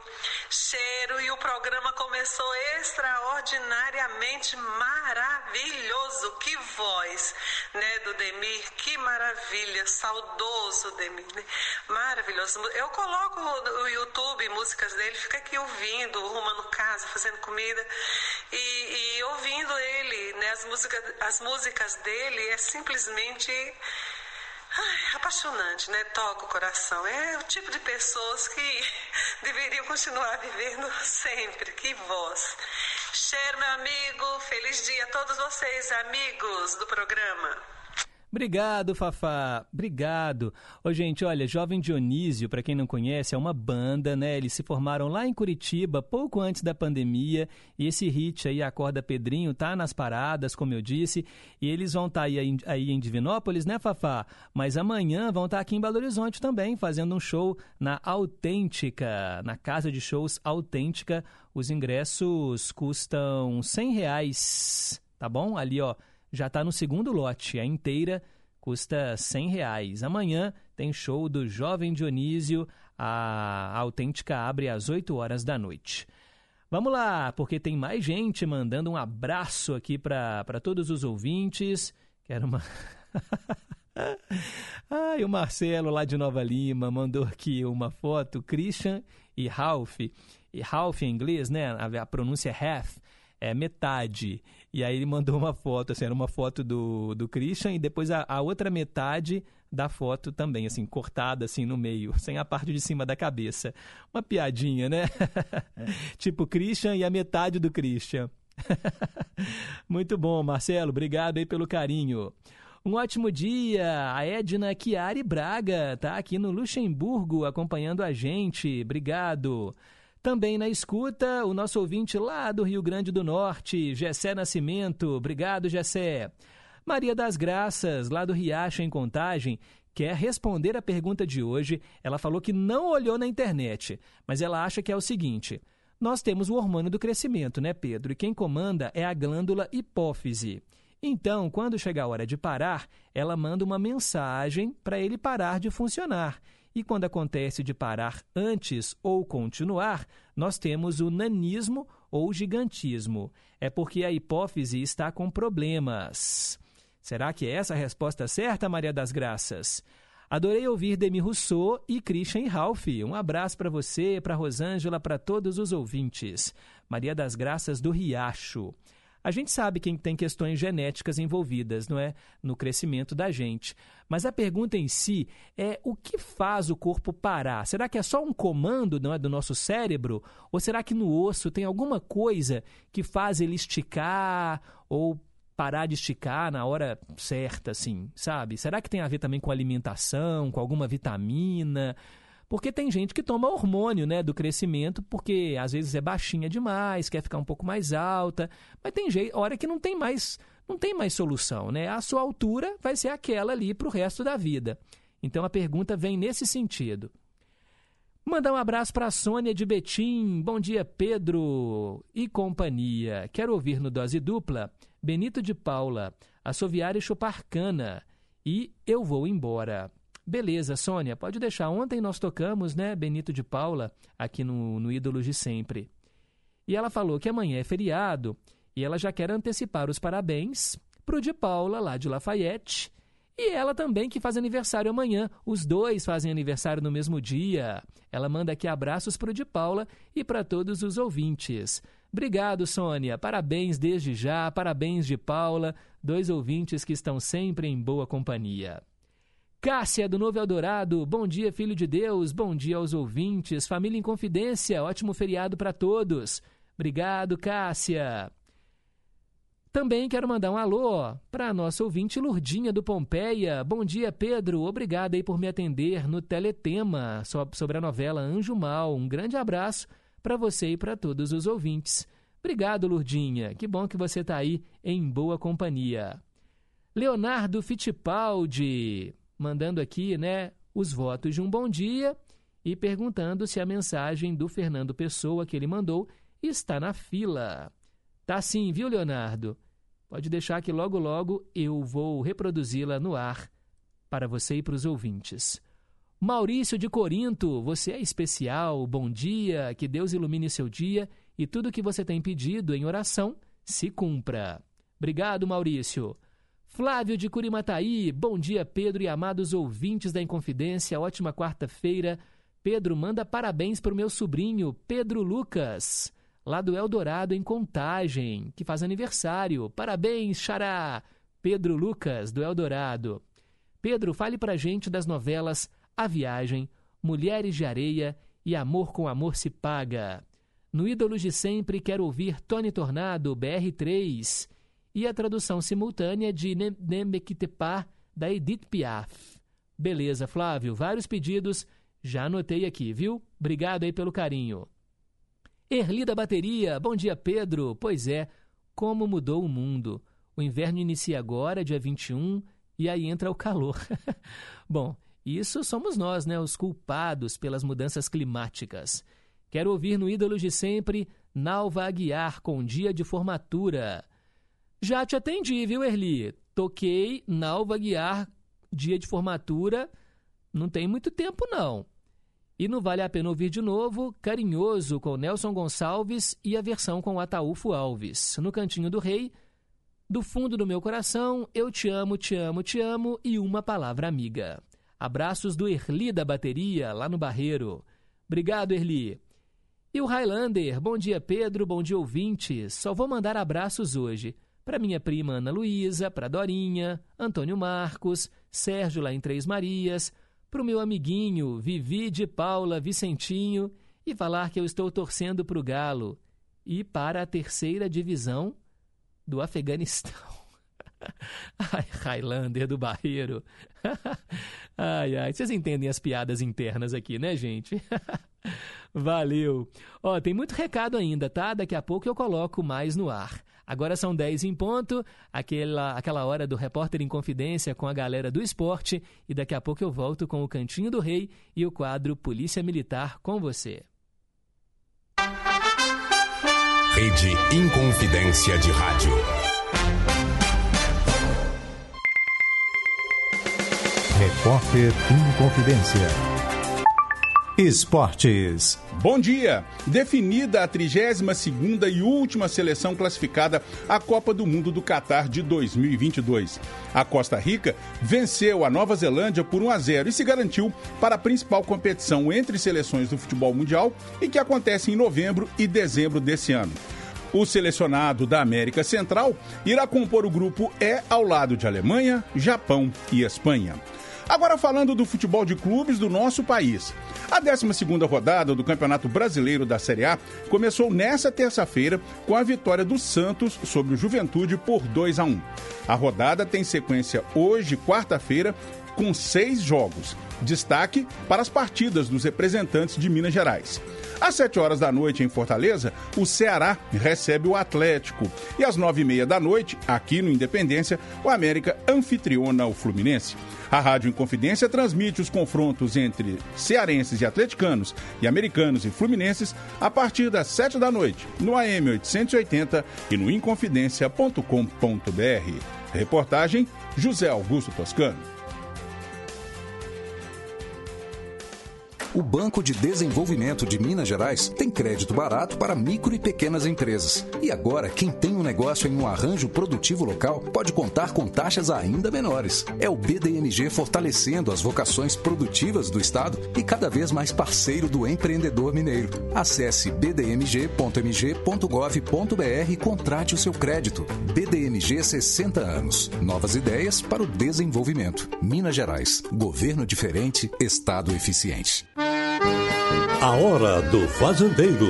Speaker 14: Cheiro e o programa começou extraordinariamente maravilhoso. Que voz, né, do Demir? Que maravilha, saudoso Demir, né? Maravilhoso. Eu coloco no YouTube músicas dele, fica aqui ouvindo, arrumando casa, fazendo comida e, e ouvindo ele, né? As músicas, as músicas dele é simplesmente Ai, apaixonante, né? Toca o coração. É o tipo de pessoas que deveriam continuar vivendo sempre. Que voz. Cheiro, meu amigo. Feliz dia a todos vocês, amigos do programa.
Speaker 1: Obrigado, Fafá. Obrigado. Ô, gente, olha, Jovem Dionísio, para quem não conhece, é uma banda, né? Eles se formaram lá em Curitiba, pouco antes da pandemia, e esse hit aí, Acorda Pedrinho, tá nas paradas, como eu disse, e eles vão estar tá aí, aí em Divinópolis, né, Fafá? Mas amanhã vão estar tá aqui em Belo Horizonte também, fazendo um show na Autêntica, na casa de shows Autêntica. Os ingressos custam 100 reais, tá bom? Ali, ó, já está no segundo lote. A inteira custa 100 reais. Amanhã tem show do Jovem Dionísio. A Autêntica abre às 8 horas da noite. Vamos lá, porque tem mais gente mandando um abraço aqui para todos os ouvintes. Quero uma. Ai, o Marcelo lá de Nova Lima mandou aqui uma foto, Christian e Ralph. E Ralph em inglês, né? A, a pronúncia é half, é metade. E aí ele mandou uma foto, assim, era uma foto do, do Christian e depois a, a outra metade da foto também, assim, cortada assim no meio, sem a parte de cima da cabeça. Uma piadinha, né? tipo Christian e a metade do Christian. Muito bom, Marcelo, obrigado aí pelo carinho. Um ótimo dia, a Edna Chiari Braga tá aqui no Luxemburgo acompanhando a gente. Obrigado. Também na escuta, o nosso ouvinte lá do Rio Grande do Norte, Gessé Nascimento. Obrigado, Gessé. Maria das Graças, lá do Riacho, em Contagem, quer responder a pergunta de hoje. Ela falou que não olhou na internet, mas ela acha que é o seguinte: nós temos o hormônio do crescimento, né, Pedro? E quem comanda é a glândula hipófise. Então, quando chega a hora de parar, ela manda uma mensagem para ele parar de funcionar. E quando acontece de parar antes ou continuar, nós temos o nanismo ou gigantismo. É porque a hipófise está com problemas. Será que é essa a resposta certa, Maria das Graças? Adorei ouvir Demi Rousseau e Christian Ralph. Um abraço para você, para Rosângela, para todos os ouvintes. Maria das Graças do Riacho. A gente sabe que tem questões genéticas envolvidas, não é? No crescimento da gente. Mas a pergunta em si é o que faz o corpo parar? Será que é só um comando, não é, do nosso cérebro? Ou será que no osso tem alguma coisa que faz ele esticar ou parar de esticar na hora certa, assim, sabe? Será que tem a ver também com alimentação, com alguma vitamina? Porque tem gente que toma hormônio, né, do crescimento, porque às vezes é baixinha demais, quer ficar um pouco mais alta, mas tem jeito, hora que não tem mais, não tem mais solução, né? A sua altura vai ser aquela ali para o resto da vida. Então a pergunta vem nesse sentido. Mandar um abraço para a Sônia de Betim. Bom dia, Pedro e companhia. Quero ouvir no Dose Dupla Benito de Paula, Assoviar e Chupar Cana e Eu Vou Embora. Beleza, Sônia, pode deixar. Ontem nós tocamos, né, Benito de Paula, aqui no, no Ídolos de Sempre. E ela falou que amanhã é feriado e ela já quer antecipar os parabéns pro de Paula, lá de Lafayette, e ela também que faz aniversário amanhã. Os dois fazem aniversário no mesmo dia. Ela manda aqui abraços pro de Paula e para todos os ouvintes. Obrigado, Sônia. Parabéns desde já. Parabéns de Paula, dois ouvintes que estão sempre em boa companhia. Cássia, do Novo Eldorado, bom dia, filho de Deus, bom dia aos ouvintes, família em confidência, ótimo feriado para todos. Obrigado, Cássia. Também quero mandar um alô para a nossa ouvinte Lurdinha do Pompeia. Bom dia, Pedro. Obrigado aí por me atender no Teletema sobre a novela Anjo Mal. Um grande abraço para você e para todos os ouvintes. Obrigado, Lurdinha. Que bom que você está aí em boa companhia. Leonardo Fittipaldi mandando aqui, né, os votos de um bom dia e perguntando se a mensagem do Fernando Pessoa que ele mandou está na fila. Tá sim, viu, Leonardo? Pode deixar que logo logo eu vou reproduzi-la no ar para você e para os ouvintes. Maurício de Corinto, você é especial, bom dia, que Deus ilumine seu dia e tudo que você tem pedido em oração se cumpra. Obrigado, Maurício. Flávio de Curimataí, bom dia, Pedro e amados ouvintes da Inconfidência, ótima quarta-feira. Pedro, manda parabéns para o meu sobrinho, Pedro Lucas, lá do Eldorado, em Contagem, que faz aniversário. Parabéns, Xará! Pedro Lucas, do Eldorado. Pedro, fale para gente das novelas A Viagem, Mulheres de Areia e Amor com Amor se Paga. No Ídolos de Sempre, quero ouvir Tony Tornado, BR3 e a tradução simultânea de Nemekitepa da Edith Piaf. Beleza, Flávio, vários pedidos, já anotei aqui, viu? Obrigado aí pelo carinho. Erli da Bateria, bom dia, Pedro. Pois é, como mudou o mundo. O inverno inicia agora, dia 21, e aí entra o calor. bom, isso somos nós, né, os culpados pelas mudanças climáticas. Quero ouvir no Ídolos de Sempre, Nalva Aguiar, com dia de formatura. Já te atendi, viu, Erli? Toquei Nalva Aguiar, dia de formatura, não tem muito tempo, não. E não vale a pena ouvir de novo, Carinhoso, com Nelson Gonçalves e a versão com Ataúfo Alves. No Cantinho do Rei, do fundo do meu coração, eu te amo, te amo, te amo e uma palavra amiga. Abraços do Erli da Bateria, lá no Barreiro. Obrigado, Erli. E o Highlander, bom dia Pedro, bom dia ouvintes. Só vou mandar abraços hoje para minha prima Ana Luísa, para Dorinha, Antônio Marcos, Sérgio lá em Três Marias, para o meu amiguinho Vivi de Paula Vicentinho e falar que eu estou torcendo para o Galo e para a terceira divisão do Afeganistão. ai, Highlander do Barreiro. ai, ai, vocês entendem as piadas internas aqui, né, gente? Valeu. Ó, tem muito recado ainda, tá? Daqui a pouco eu coloco mais no ar. Agora são 10 em ponto, aquela, aquela hora do repórter em confidência com a galera do esporte, e daqui a pouco eu volto com o Cantinho do Rei e o quadro Polícia Militar com você.
Speaker 15: Rede Inconfidência de Rádio.
Speaker 16: Repórter Inconfidência. Esportes.
Speaker 17: Bom dia! Definida a 32ª e última seleção classificada à Copa do Mundo do Catar de 2022. A Costa Rica venceu a Nova Zelândia por 1 a 0 e se garantiu para a principal competição entre seleções do futebol mundial e que acontece em novembro e dezembro desse ano. O selecionado da América Central irá compor o grupo E ao lado de Alemanha, Japão e Espanha. Agora falando do futebol de clubes do nosso país. A 12ª rodada do Campeonato Brasileiro da Série A começou nesta terça-feira com a vitória do Santos sobre o Juventude por 2 a 1. A rodada tem sequência hoje, quarta-feira, com seis jogos. Destaque para as partidas dos representantes de Minas Gerais. Às 7 horas da noite, em Fortaleza, o Ceará recebe o Atlético. E às 9 e meia da noite, aqui no Independência, o América anfitriona o Fluminense. A Rádio Inconfidência transmite os confrontos entre cearenses e atleticanos e americanos e fluminenses a partir das 7 da noite, no AM 880 e no inconfidencia.com.br. Reportagem José Augusto Toscano.
Speaker 18: O Banco de Desenvolvimento de Minas Gerais tem crédito barato para micro e pequenas empresas. E agora, quem tem um negócio em um arranjo produtivo local pode contar com taxas ainda menores. É o BDMG fortalecendo as vocações produtivas do Estado e cada vez mais parceiro do empreendedor mineiro. Acesse bdmg.mg.gov.br e contrate o seu crédito. BDMG 60 anos. Novas ideias para o desenvolvimento. Minas Gerais. Governo diferente, Estado eficiente.
Speaker 5: A Hora do Fazendeiro.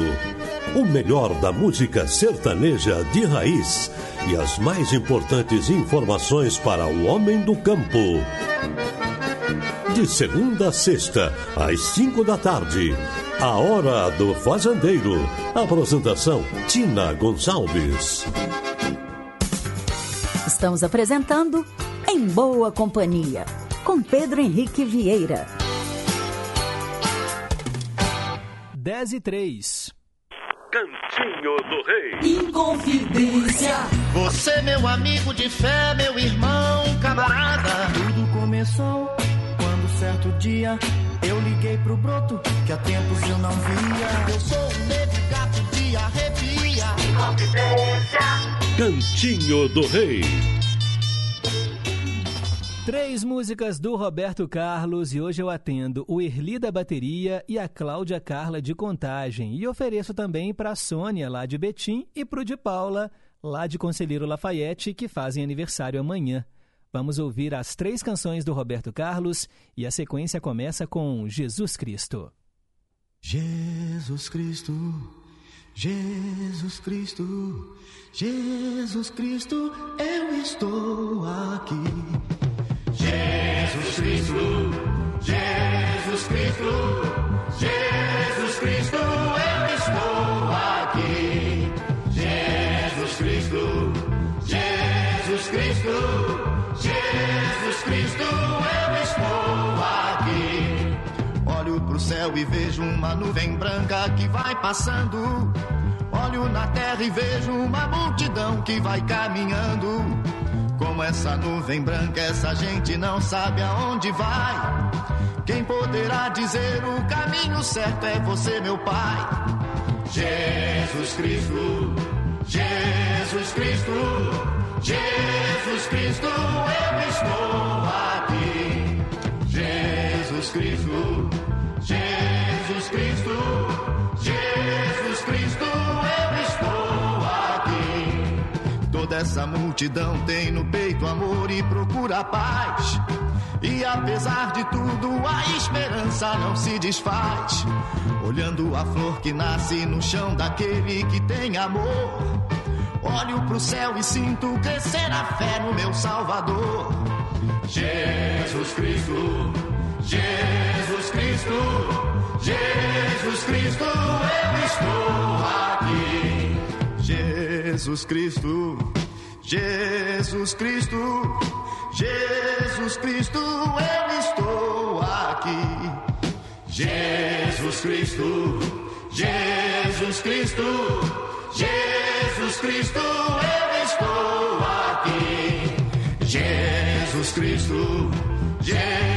Speaker 5: O melhor da música sertaneja de raiz e as mais importantes informações para o homem do campo. De segunda a sexta, às cinco da tarde. A Hora do Fazendeiro. Apresentação: Tina Gonçalves.
Speaker 11: Estamos apresentando Em Boa Companhia, com Pedro Henrique Vieira.
Speaker 1: 10 e 3.
Speaker 5: Cantinho do Rei.
Speaker 7: Inconfidência.
Speaker 19: Você, meu amigo de fé, meu irmão, camarada.
Speaker 7: Tudo começou quando certo dia eu liguei pro broto que há tempos eu não via.
Speaker 19: Eu sou um negro gato de arrepia.
Speaker 7: Inconfidência.
Speaker 5: Cantinho do Rei.
Speaker 1: Três músicas do Roberto Carlos e hoje eu atendo o Erli da Bateria e a Cláudia Carla de Contagem. E ofereço também para a Sônia, lá de Betim, e para o de Paula, lá de Conselheiro Lafayette, que fazem aniversário amanhã. Vamos ouvir as três canções do Roberto Carlos e a sequência começa com Jesus Cristo.
Speaker 6: Jesus Cristo, Jesus Cristo, Jesus Cristo, eu estou aqui.
Speaker 19: Jesus Cristo, Jesus Cristo, Jesus Cristo, eu estou aqui. Jesus Cristo, Jesus Cristo, Jesus Cristo, eu estou aqui. Olho pro céu e vejo uma nuvem branca que vai passando. Olho na terra e vejo uma multidão que vai caminhando. Como essa nuvem branca, essa gente não sabe aonde vai. Quem poderá dizer o caminho certo é você, meu Pai. Jesus Cristo, Jesus Cristo, Jesus Cristo, eu estou aqui. Jesus Cristo, essa multidão tem no peito amor e procura paz. E apesar de tudo, a esperança não se desfaz. Olhando a flor que nasce no chão daquele que tem amor. Olho pro céu e sinto crescer a fé no meu Salvador. Jesus Cristo, Jesus Cristo, Jesus Cristo, eu estou aqui. Jesus Cristo, Jesus Cristo, Jesus Cristo, eu estou aqui. Jesus Cristo, Jesus Cristo, Jesus Cristo, eu estou aqui. Jesus Cristo, Jesus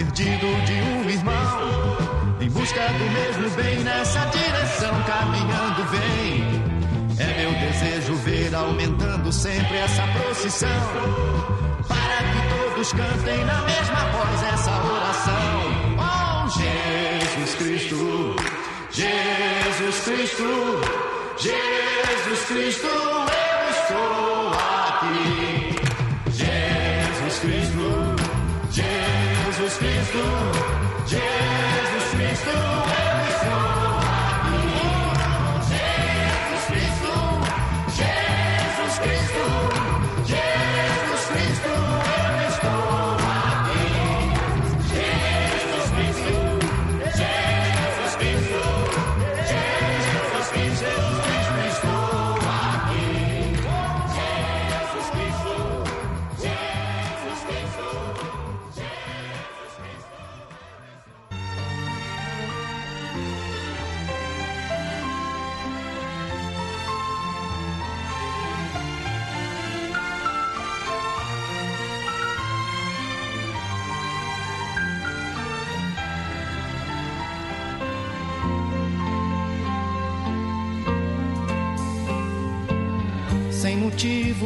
Speaker 19: perdido de um irmão. Em busca do mesmo bem nessa direção, caminhando vem. É meu desejo ver aumentando sempre essa procissão. Para que todos cantem na mesma voz essa oração. Oh, Jesus Cristo, Jesus Cristo, Jesus Cristo, eu estou aqui. Jesus Cristo, Jesus Cristo, Jesus Cristo, eu estou. Jesus Cristo, Jesus Cristo,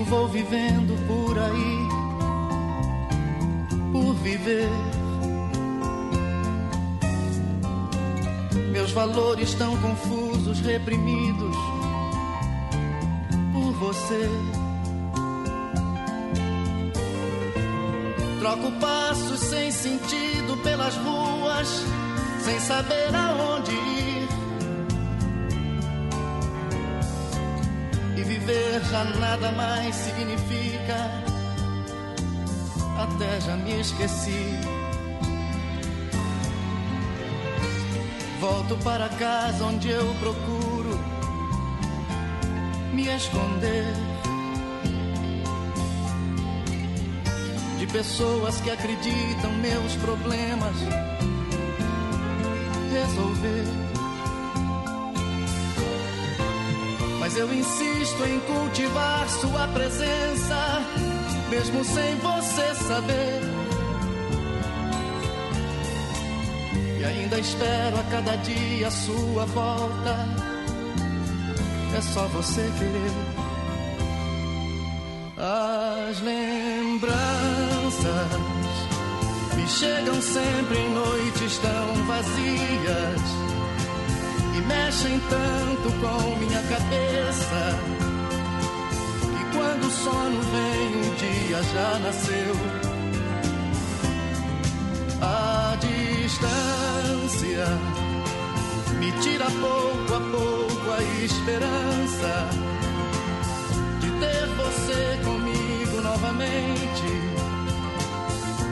Speaker 19: vou vivendo por aí, por viver. Meus valores estão confusos, reprimidos por você. Troco passos sem sentido pelas ruas, sem saber aonde ir. Já nada mais significa. Até já me esqueci. Volto para casa onde eu procuro me esconder de pessoas que acreditam meus problemas resolver. Mas eu insisto em cultivar sua presença, mesmo sem você saber. E ainda espero a cada dia a sua volta. É só você querer. As lembranças me chegam sempre em noites tão vazias mexem tanto com minha cabeça. E quando o sono vem, um dia já nasceu. A distância me tira pouco a pouco a esperança de ter você comigo novamente,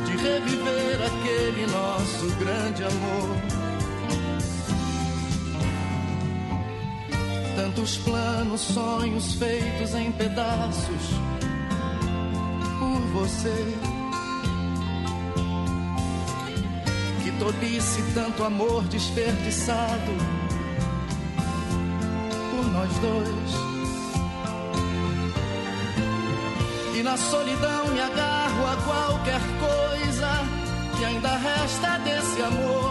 Speaker 19: de reviver aquele nosso grande amor. Tantos planos, sonhos feitos em pedaços por você. Que tolice tanto amor desperdiçado por nós dois. E na solidão me agarro a qualquer coisa que ainda resta desse amor.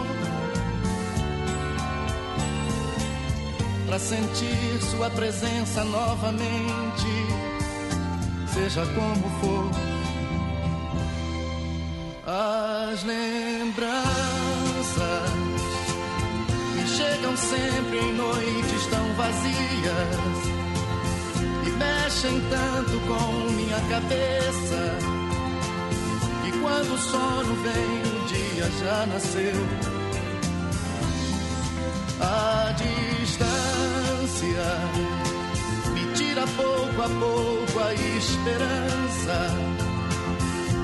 Speaker 19: Pra sentir sua presença novamente, seja como for. As lembranças me chegam sempre em noites tão vazias e mexem tanto com minha cabeça. E quando o sono vem, o dia já nasceu. A distância me tira pouco a pouco a esperança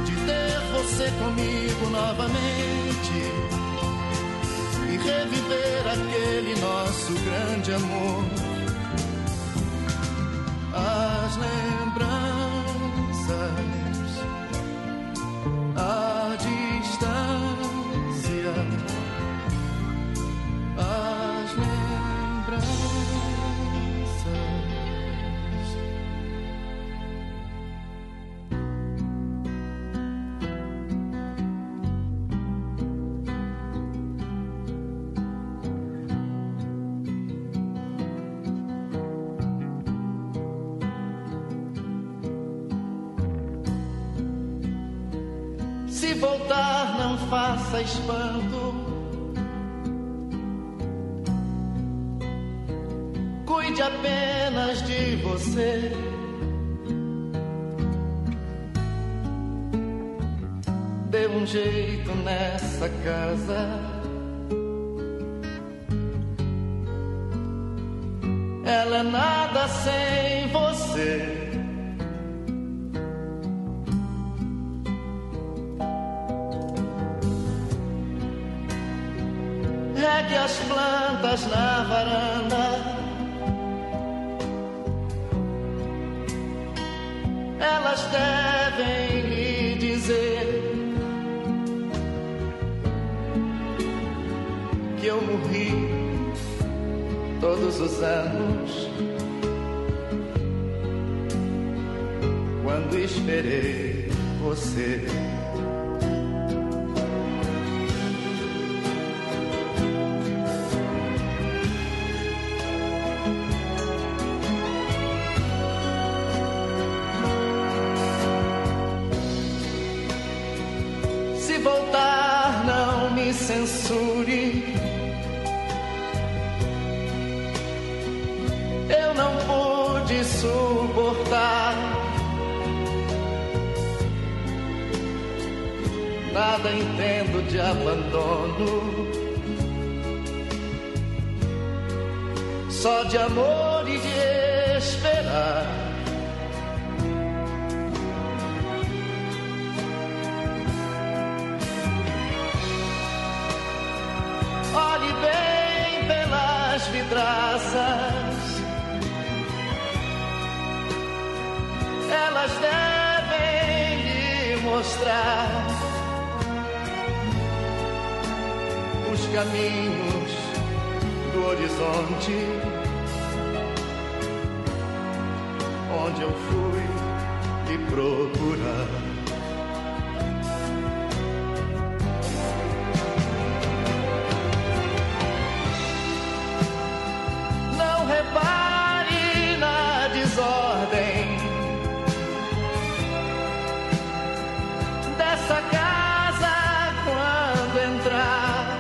Speaker 19: de ter você comigo novamente e reviver aquele nosso grande amor. As lembranças, a você. Dê um jeito nessa casa. Ela é nada sem você. regue as plantas na varanda. Os anos quando esperei você. De amor e de esperar. Olhe bem pelas vidraças. Elas devem lhe mostrar os caminhos do horizonte onde eu fui lhe procurar. Não repare na desordem dessa casa quando entrar.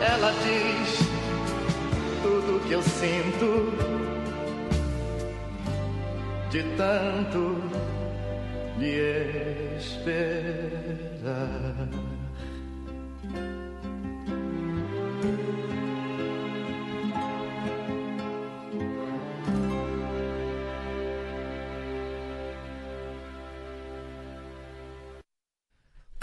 Speaker 19: Ela diz tudo que eu sinto tanto lhe esperar.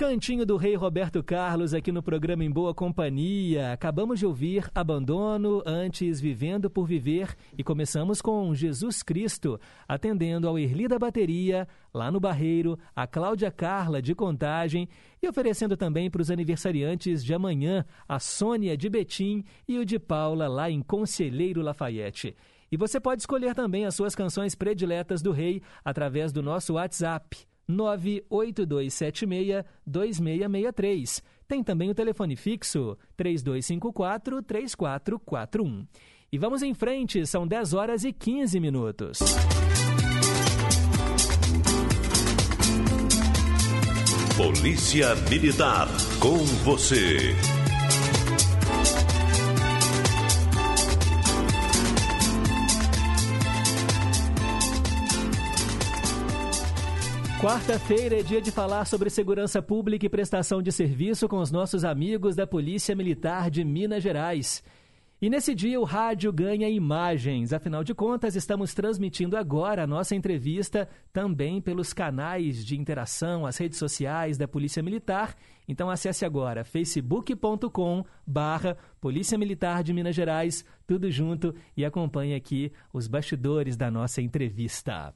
Speaker 1: Cantinho do Rei Roberto Carlos aqui no programa Em Boa Companhia. Acabamos de ouvir Abandono, antes Vivendo por Viver e começamos com Jesus Cristo, atendendo ao Erli da Bateria, lá no Barreiro, a Cláudia Carla de Contagem e oferecendo também para os aniversariantes de amanhã, a Sônia de Betim e o de Paula lá em Conselheiro Lafayette. E você pode escolher também as suas canções prediletas do Rei através do nosso WhatsApp 98276-2663. Tem também o telefone fixo 3254-3441. E vamos em frente, são 10 horas e 15 minutos.
Speaker 5: Polícia Militar, com você.
Speaker 1: Quarta-feira é dia de falar sobre segurança pública e prestação de serviço com os nossos amigos da Polícia Militar de Minas Gerais. E nesse dia o rádio ganha imagens, afinal de contas, estamos transmitindo agora a nossa entrevista também pelos canais de interação, as redes sociais da Polícia Militar. Então acesse agora facebook.com barra Polícia Militar de Minas Gerais, tudo junto, e acompanhe aqui os bastidores da nossa entrevista.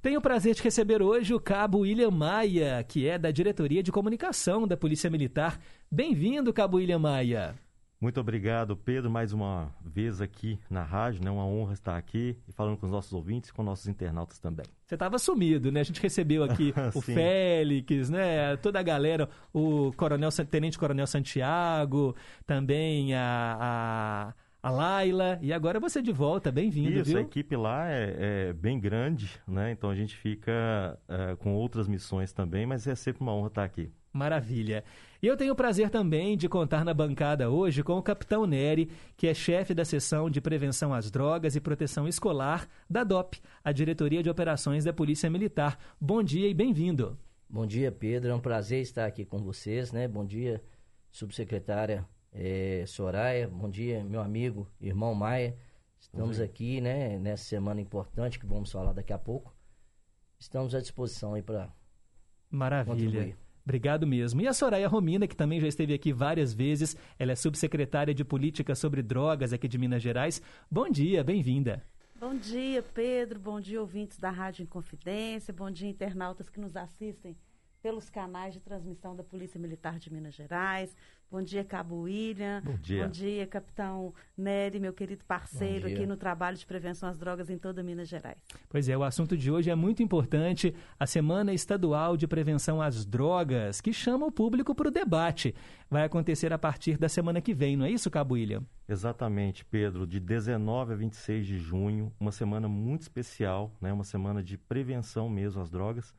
Speaker 1: Tenho o prazer de receber hoje o cabo William Maia, que é da Diretoria de Comunicação da Polícia Militar. Bem-vindo, cabo William Maia.
Speaker 20: Muito obrigado, Pedro, mais uma vez aqui na rádio, né? Uma honra estar aqui e falando com os nossos ouvintes e com nossos internautas também.
Speaker 1: Você estava sumido, né? A gente recebeu aqui o
Speaker 20: Sim.
Speaker 1: Félix, né? Toda a galera, o Coronel, Tenente Coronel Santiago, também a, a, a Laila. E agora você de volta, bem-vindo,
Speaker 20: Isso,
Speaker 1: viu?
Speaker 20: a equipe lá é, é bem grande, né? Então a gente fica é, com outras missões também, mas é sempre uma honra estar aqui.
Speaker 1: Maravilha. E eu tenho o prazer também de contar na bancada hoje com o Capitão Neri, que é chefe da seção de prevenção às drogas e proteção escolar da DOP, a Diretoria de Operações da Polícia Militar. Bom dia e bem-vindo.
Speaker 21: Bom dia, Pedro. É um prazer estar aqui com vocês, né? Bom dia, subsecretária eh, Soraya. Bom dia, meu amigo, irmão Maia. Estamos aqui, né? Nessa semana importante que vamos falar daqui a pouco. Estamos à disposição aí para
Speaker 1: Maravilha.
Speaker 21: Contribuir.
Speaker 1: Obrigado mesmo. E a Soraya Romina, que também já esteve aqui várias vezes, ela é subsecretária de Política sobre Drogas aqui de Minas Gerais. Bom dia, bem-vinda.
Speaker 22: Bom dia, Pedro. Bom dia, ouvintes da Rádio Inconfidência. Bom dia, internautas que nos assistem pelos canais de transmissão da Polícia Militar de Minas Gerais. Bom dia, Cabo William.
Speaker 20: Bom dia.
Speaker 22: Bom dia, Capitão Nery, meu querido parceiro aqui no trabalho de prevenção às drogas em toda Minas Gerais.
Speaker 1: Pois é, o assunto de hoje é muito importante, a Semana Estadual de Prevenção às Drogas, que chama o público para o debate. Vai acontecer a partir da semana que vem, não é isso, Cabo William?
Speaker 20: Exatamente, Pedro. De 19 a 26 de junho, uma semana muito especial, né? uma semana de prevenção mesmo às drogas.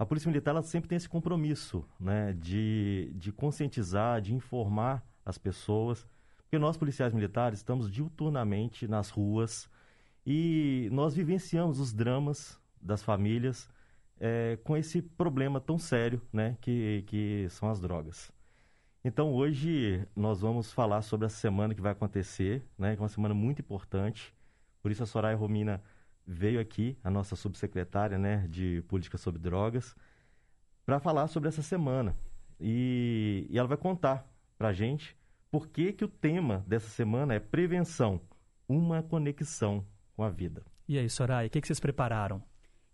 Speaker 20: A Polícia Militar ela sempre tem esse compromisso né? de, de conscientizar, de informar as pessoas, porque nós, policiais militares, estamos diuturnamente nas ruas e nós vivenciamos os dramas das famílias eh, com esse problema tão sério né? que, que são as drogas. Então hoje nós vamos falar sobre a semana que vai acontecer, né? Que é uma semana muito importante. Por isso a Soraya Romina veio aqui, a nossa subsecretária, né, de política sobre drogas, para falar sobre essa semana. E, e ela vai contar para a gente por que que o tema dessa semana é prevenção, uma conexão com a vida.
Speaker 1: E aí, Soraya, o que, que vocês prepararam?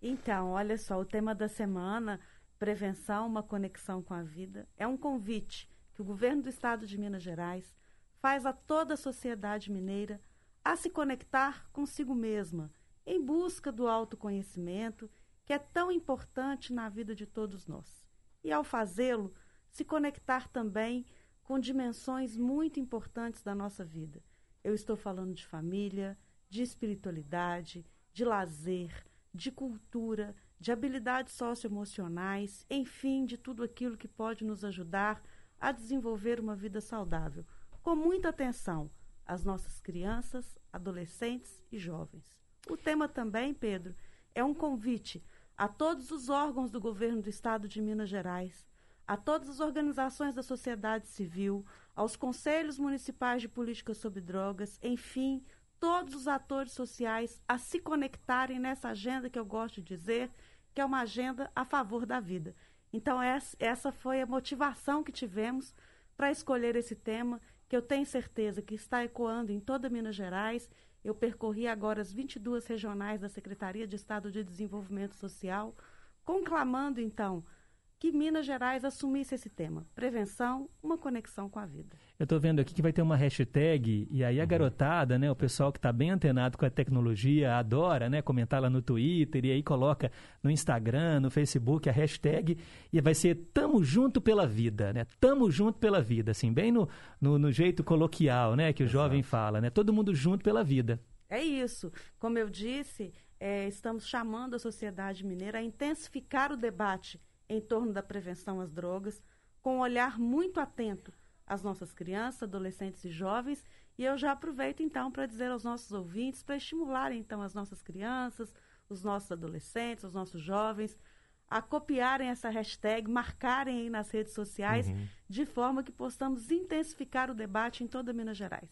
Speaker 22: Então, olha só, o tema da semana, prevenção, uma conexão com a vida, é um convite que o governo do estado de Minas Gerais faz a toda a sociedade mineira a se conectar consigo mesma, em busca do autoconhecimento, que é tão importante na vida de todos nós. E ao fazê-lo, se conectar também com dimensões muito importantes da nossa vida. Eu estou falando de família, de espiritualidade, de lazer, de cultura, de habilidades socioemocionais, enfim, de tudo aquilo que pode nos ajudar a desenvolver uma vida saudável, com muita atenção às nossas crianças, adolescentes e jovens. O tema também, Pedro, é um convite a todos os órgãos do governo do estado de Minas Gerais, a todas as organizações da sociedade civil, aos conselhos municipais de política sobre drogas, enfim, todos os atores sociais a se conectarem nessa agenda que eu gosto de dizer, que é uma agenda a favor da vida. Então, essa foi a motivação que tivemos para escolher esse tema, que eu tenho certeza que está ecoando em toda Minas Gerais. Eu percorri agora as 22 regionais da Secretaria de Estado de Desenvolvimento Social, conclamando, então, que Minas Gerais assumisse esse tema: prevenção, uma conexão com a vida.
Speaker 1: Eu estou vendo aqui que vai ter uma hashtag, e aí a garotada, né, o pessoal que está bem antenado com a tecnologia, adora né, comentar lá no Twitter, e aí coloca no Instagram, no Facebook a hashtag, e vai ser Tamo Junto pela Vida, né? Tamo Junto pela Vida, assim, bem no, no, no jeito coloquial, né, que o jovem fala, né? Todo mundo junto pela vida.
Speaker 22: É isso. Como eu disse, é, estamos chamando a sociedade mineira a intensificar o debate em torno da prevenção às drogas, com um olhar muito atento às nossas crianças, adolescentes e jovens. E eu já aproveito então para dizer aos nossos ouvintes para estimularem então as nossas crianças, os nossos adolescentes, os nossos jovens a copiarem essa hashtag, marcarem aí nas redes sociais,
Speaker 1: Uhum.
Speaker 22: de forma que possamos intensificar o debate em toda Minas Gerais.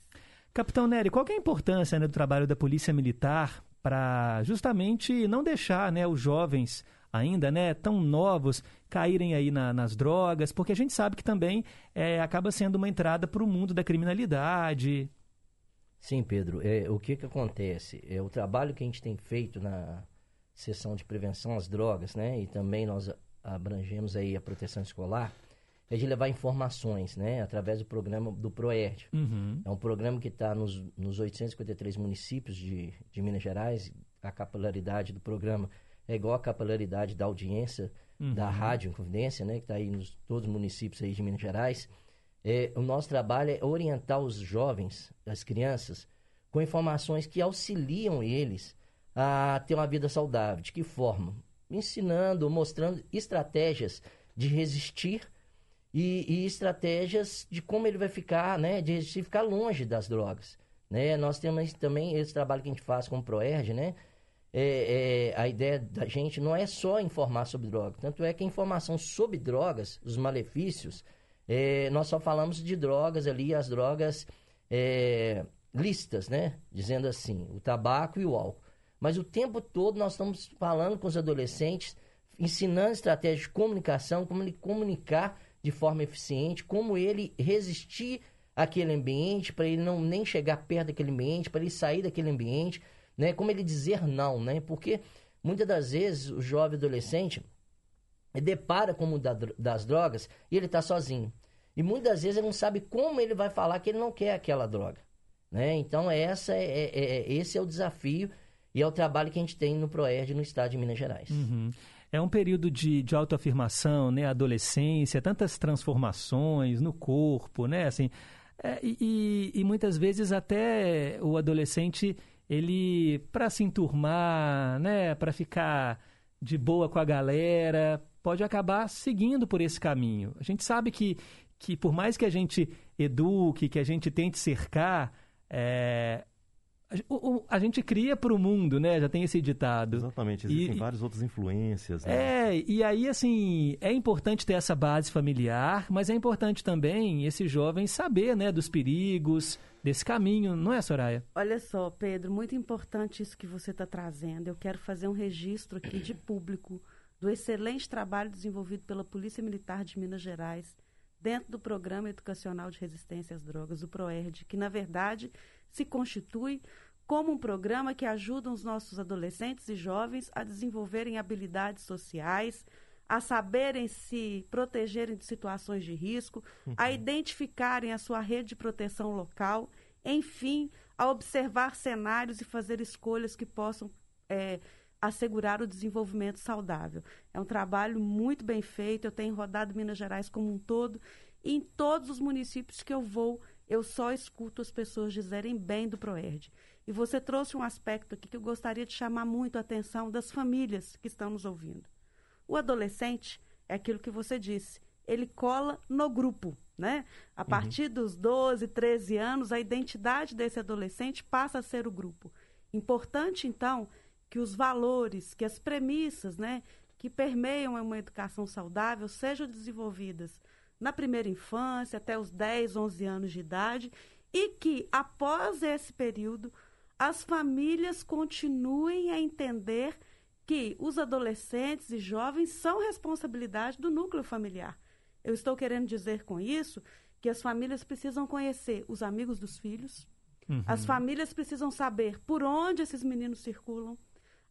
Speaker 1: Capitão Nery, qual que é a importância né, do trabalho da Polícia Militar para justamente não deixar né, os jovens ainda né, tão novos caírem aí na- nas drogas? Porque a gente sabe que também é, acaba sendo uma entrada para o mundo da criminalidade.
Speaker 21: Sim, Pedro. É, o que, que acontece? É, o trabalho que a gente tem feito na sessão de prevenção às drogas, né? E também nós abrangemos aí a proteção escolar, é de levar informações, né? Através do programa do PROERD.
Speaker 1: Uhum.
Speaker 21: É um programa que está nos, nos 853 municípios de, de Minas Gerais. A capilaridade do programa é igual a capilaridade da audiência
Speaker 1: Uhum.
Speaker 21: da Rádio Inconfidência, né? Que está aí nos todos os municípios aí de Minas Gerais. É, o nosso trabalho é orientar os jovens, as crianças, com informações que auxiliam eles a ter uma vida saudável. De que forma? Ensinando, mostrando estratégias de resistir e, e estratégias de como ele vai ficar, né? De resistir, ficar longe das drogas. Né? Nós temos também esse trabalho que a gente faz com o ProERG, né? É, é, a ideia da gente não é só informar sobre droga. Tanto é que a informação sobre drogas, os malefícios, é, nós só falamos de drogas ali, as drogas é, lícitas, né? Dizendo assim, o tabaco e o álcool. Mas o tempo todo nós estamos falando com os adolescentes, ensinando estratégias de comunicação, como ele comunicar de forma eficiente, como ele resistir àquele ambiente, para ele não nem chegar perto daquele ambiente, para ele sair daquele ambiente, né? Como ele dizer não, né? Porque muitas das vezes o jovem adolescente depara com o mundo das drogas e ele está sozinho. E muitas vezes ele não sabe como ele vai falar que ele não quer aquela droga. Né? Então, essa é, é- é- esse é o desafio e é o trabalho que a gente tem no ProERD no estado de Minas Gerais.
Speaker 1: Uhum. É um período de, de autoafirmação, né? Adolescência, tantas transformações no corpo, né? Assim, é, e- e muitas vezes até o adolescente, ele, para se enturmar, né? Para ficar de boa com a galera, pode acabar seguindo por esse caminho. A gente sabe que, que por mais que a gente eduque, que a gente tente cercar, é, o- o- a gente cria para o mundo, né? Já tem esse ditado.
Speaker 20: Exatamente,
Speaker 1: E-
Speaker 20: existem várias outras influências. Né?
Speaker 1: é, e aí, assim, é importante ter essa base familiar, mas é importante também esse jovem saber, né, dos perigos, desse caminho, não é, Soraya?
Speaker 22: Olha só, Pedro, muito importante isso que você está trazendo. Eu quero fazer um registro aqui de público do excelente trabalho desenvolvido pela Polícia Militar de Minas Gerais dentro do Programa Educacional de Resistência às Drogas, o PROERD, que na verdade se constitui como um programa que ajuda os nossos adolescentes e jovens a desenvolverem habilidades sociais, a saberem se protegerem de situações de risco, a identificarem a sua rede de proteção local, enfim, a observar cenários e fazer escolhas que possam eh, assegurar o desenvolvimento saudável. É um trabalho muito bem feito. Eu tenho rodado Minas Gerais como um todo. E em todos os municípios que eu vou, eu só escuto as pessoas dizerem bem do ProERD. E você trouxe um aspecto aqui que eu gostaria de chamar muito a atenção das famílias que estão nos ouvindo. O adolescente é aquilo que você disse, ele cola no grupo, né? A partir dos 12, 13 anos, a identidade desse adolescente passa a ser o grupo. Importante, então, que os valores, que as premissas, né, que permeiam uma educação saudável sejam desenvolvidas na primeira infância, até os 10, 11 anos de idade, e que após esse período as famílias continuem a entender que os adolescentes e jovens são responsabilidade do núcleo familiar. Eu estou querendo dizer com isso que as famílias precisam conhecer os amigos dos filhos,
Speaker 23: Uhum.
Speaker 22: as famílias precisam saber por onde esses meninos circulam,